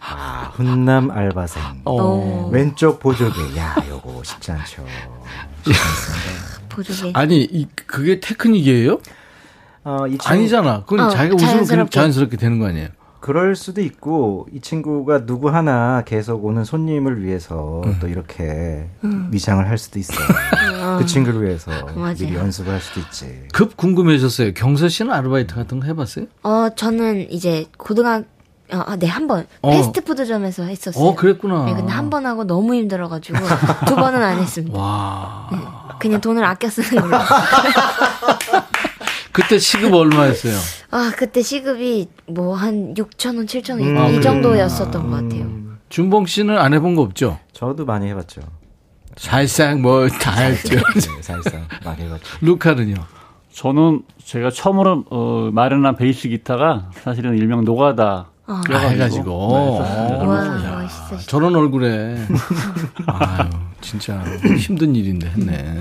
[SPEAKER 5] 아, 훈남 알바생.
[SPEAKER 1] 어.
[SPEAKER 5] 왼쪽 보조개. 야, 요거 쉽지 않죠.
[SPEAKER 7] 보조개.
[SPEAKER 1] 아니, 이, 그게 테크닉이에요?
[SPEAKER 5] 어, 이 친구,
[SPEAKER 1] 아니잖아. 그건
[SPEAKER 7] 어,
[SPEAKER 1] 자기가 웃으면 그냥
[SPEAKER 7] 자연스럽게.
[SPEAKER 1] 자연스럽게 되는 거 아니에요?
[SPEAKER 5] 그럴 수도 있고 이 친구가 누구 하나 계속 오는 손님을 위해서
[SPEAKER 1] 음.
[SPEAKER 5] 또 이렇게 위장을 할 수도 있어요. 그 친구를 위해서
[SPEAKER 7] 맞아요.
[SPEAKER 5] 미리 연습을 할 수도 있지.
[SPEAKER 1] 급 궁금해졌어요. 경서 씨는 아르바이트 같은 거 해봤어요?
[SPEAKER 7] 어, 저는 이제 고등학, 어, 아, 네, 한 번.
[SPEAKER 1] 어.
[SPEAKER 7] 패스트푸드점에서 했었어요.
[SPEAKER 1] 어, 그랬구나.
[SPEAKER 7] 네, 근데 한 번 하고 너무 힘들어가지고 두 번은 안 했습니다.
[SPEAKER 1] 와.
[SPEAKER 7] 네, 그냥 돈을 아껴 쓰는 걸로.
[SPEAKER 1] 그때 시급 얼마였어요?
[SPEAKER 7] 아, 그때 시급이 뭐 한 6,000원, 7,000원
[SPEAKER 5] 음.
[SPEAKER 7] 이
[SPEAKER 1] 아?
[SPEAKER 7] 정도였었던 것 같아요.
[SPEAKER 1] 준봉 씨는 안 해본 거 없죠?
[SPEAKER 5] 저도 많이 해봤죠.
[SPEAKER 1] 살짝 뭐다 했죠.
[SPEAKER 5] 네, 사실상 많이 해봤죠.
[SPEAKER 1] 루카는요?
[SPEAKER 6] 저는 제가 처음으로 어, 마련한 베이스 기타가 사실은 일명 노가다
[SPEAKER 7] 아.
[SPEAKER 1] 아, 해가지고.
[SPEAKER 6] 네,
[SPEAKER 1] 어.
[SPEAKER 7] 와,
[SPEAKER 1] 야,
[SPEAKER 7] 멋있으시다.
[SPEAKER 1] 저런 얼굴에. 아유, 진짜 힘든 일인데 했네.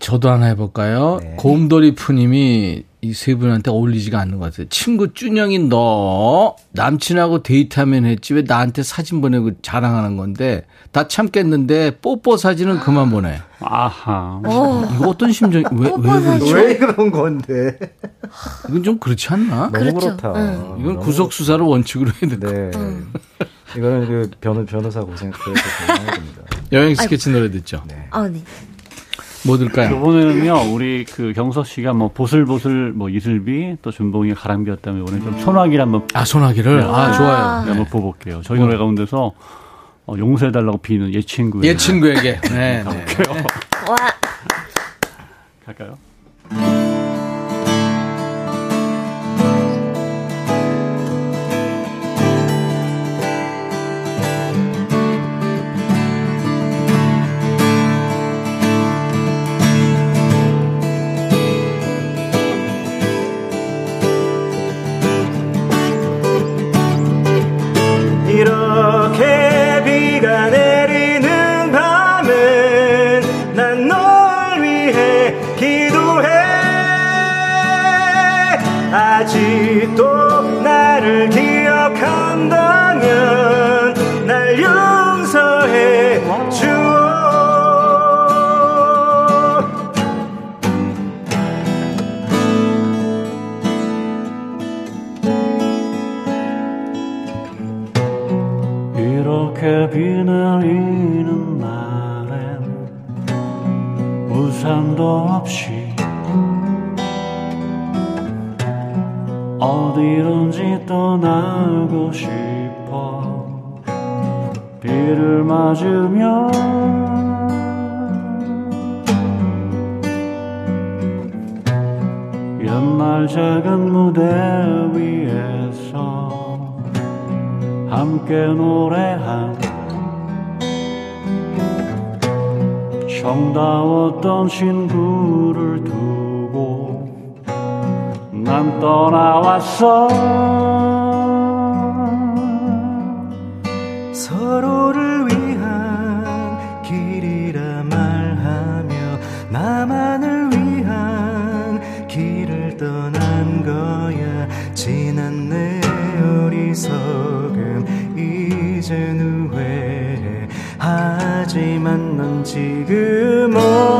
[SPEAKER 1] 저도 하나 해볼까요?
[SPEAKER 5] 네.
[SPEAKER 1] 곰돌이 푸님이 이 세 분한테 어울리지가 않는 것 같아요. 친구 준영이 너 남친하고 데이트하면 했지 왜 나한테 사진 보내고 자랑하는 건데 다 참겠는데 뽀뽀 사진은 그만 보내.
[SPEAKER 6] 아하.
[SPEAKER 1] 이거 어떤 심정? 왜, 왜
[SPEAKER 7] 뽀뽀
[SPEAKER 1] 그러지?
[SPEAKER 7] 사진.
[SPEAKER 5] 왜 그런 건데?
[SPEAKER 1] 이건 좀 그렇지 않나?
[SPEAKER 5] 너무
[SPEAKER 7] 그렇죠.
[SPEAKER 5] 그렇다.
[SPEAKER 7] 응.
[SPEAKER 1] 이건
[SPEAKER 5] 너무
[SPEAKER 1] 구속 수사를 원칙으로 해야 될것 같아요.
[SPEAKER 5] 네. 이거는 그 변호, 변호사 고생 그래서 됩니다.
[SPEAKER 1] 여행 스케치 노래 듣죠.
[SPEAKER 5] 네.
[SPEAKER 7] 아, 네.
[SPEAKER 1] 뭐 들까요?
[SPEAKER 6] 이번에는요, 우리 그 경석 씨가 뭐 보슬보슬 뭐 이슬비 또 준봉이 가람비였다면 이번에 좀 소나기를 한번
[SPEAKER 1] 아, 소나기를? 아, 좋아요.
[SPEAKER 6] 네, 한번 뽑아볼게요. 저희 노래 가운데서 어, 용서해달라고 비는 옛 친구.
[SPEAKER 1] 옛 친구에게. 네, 네.
[SPEAKER 7] 와,
[SPEAKER 6] 갈까요?
[SPEAKER 5] 아직도 나를 기억한다면 날 용서해 주어.
[SPEAKER 6] 이렇게 비 내리는 날엔 우산도 없이 어디론지 떠나고 싶어. 비를 맞으며 옛날 작은 무대 위에서 함께 노래한 정다웠던 친구를 두고 난 떠나왔어.
[SPEAKER 5] 서로를 위한 길이라 말하며 나만을 위한 길을 떠난 거야. 지난 내 어리석음 이젠 후회해. 하지만 넌 지금 어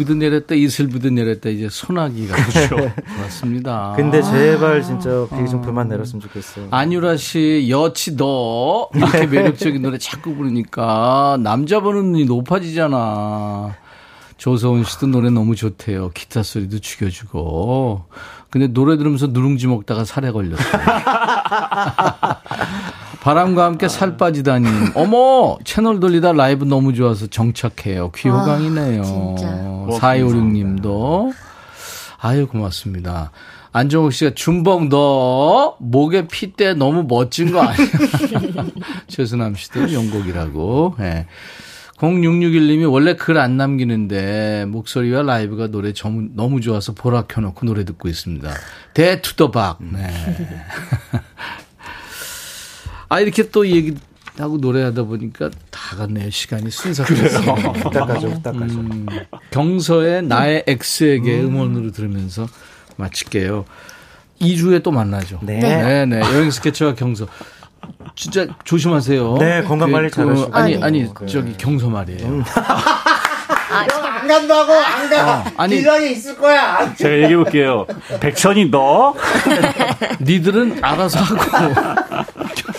[SPEAKER 6] 아,
[SPEAKER 1] 보슬비도 내렸다, 이슬비도 내렸다, 이제 소나기가. 그렇죠. 맞습니다.
[SPEAKER 5] 근데 제발 진짜 비좀 그만 내렸으면 좋겠어요.
[SPEAKER 1] 안유라 씨, 여치 너. 이렇게 매력적인 노래 자꾸 부르니까 남자 보는 눈이 높아지잖아. 조서은 씨도 노래 너무 좋대요. 기타 소리도 죽여주고. 근데 노래 들으면서 누룽지 먹다가 살에 걸렸어요. 바람과 함께 살 빠지다니. 어머! 채널 돌리다 라이브 너무 좋아서 정착해요. 귀호강이네요.
[SPEAKER 7] 진짜.
[SPEAKER 1] 4256 님도. 아유, 고맙습니다. 안정욱 씨가 준봉 너 목에 핏대 너무 멋진 거 아니야? 최순남 씨도 영곡이라고. 예. 0661님이 원래 글 안 남기는데 목소리와 라이브가 노래 정- 너무 좋아서 보라 켜놓고 노래 듣고 있습니다. 대투더박. 네. 아 이렇게 또 얘기 하고 노래하다 보니까 다 갔네요. 시간이 순삭됐어요.
[SPEAKER 5] 후딱가죠, 후딱가죠.
[SPEAKER 1] 음, 경서의 나의 X에게 음 원으로 들으면서 마칠게요. 2주에 또 만나죠.
[SPEAKER 5] 네.
[SPEAKER 1] 네, 네. 여행 스케치와 경서. 진짜 조심하세요.
[SPEAKER 5] 네, 건강 관리 잘하시고.
[SPEAKER 1] 아니,
[SPEAKER 7] 아,
[SPEAKER 1] 아니, 저기 경서 말이에요.
[SPEAKER 5] 안 간다고, 안 가.
[SPEAKER 1] 아니.
[SPEAKER 5] 기상에 있을 거야.
[SPEAKER 6] 제가 얘기해 볼게요. 백천이 너
[SPEAKER 1] 니들은 알아서 하고.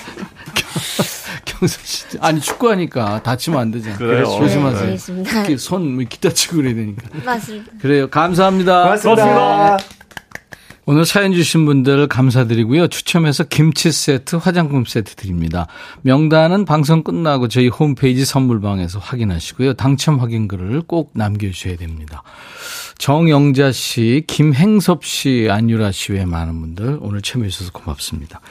[SPEAKER 1] 경서 씨. 아니, 축구하니까 다치면 안 되잖아요.
[SPEAKER 6] 그래요.
[SPEAKER 1] 조심하세요.
[SPEAKER 7] 네, 알겠습니다.
[SPEAKER 1] 손뭐 기타 치고 그래야 되니까.
[SPEAKER 7] 맞습니다.
[SPEAKER 1] 그래요. 감사합니다.
[SPEAKER 5] 고맙습니다.
[SPEAKER 1] 오늘 사연 주신 분들 감사드리고요. 추첨해서 김치 세트, 화장품 세트 드립니다. 명단은 방송 끝나고 저희 홈페이지 선물방에서 확인하시고요. 당첨 확인 글을 꼭 남겨주셔야 됩니다. 정영자 씨, 김행섭 씨, 안유라 씨 외 많은 분들 오늘 참여해주셔서 고맙습니다.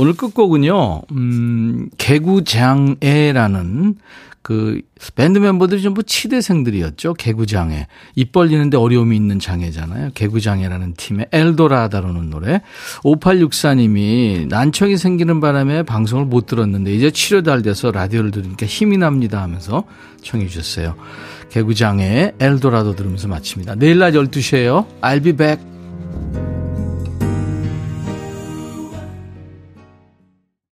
[SPEAKER 1] 오늘 끝곡은요, 음, 개구장애라는 그 밴드 멤버들이 전부 치대생들이었죠. 개구장애. 입 벌리는데 어려움이 있는 장애잖아요. 개구장애라는 팀의 엘도라다라는 노래. 5864님이 난청이 생기는 바람에 방송을 못 들었는데 이제 치료 잘 돼서 라디오를 들으니까 힘이 납니다 하면서 청해 주셨어요. 개구장애의 엘도라도 들으면서 마칩니다. 내일 낮 12시에요. I'll be back.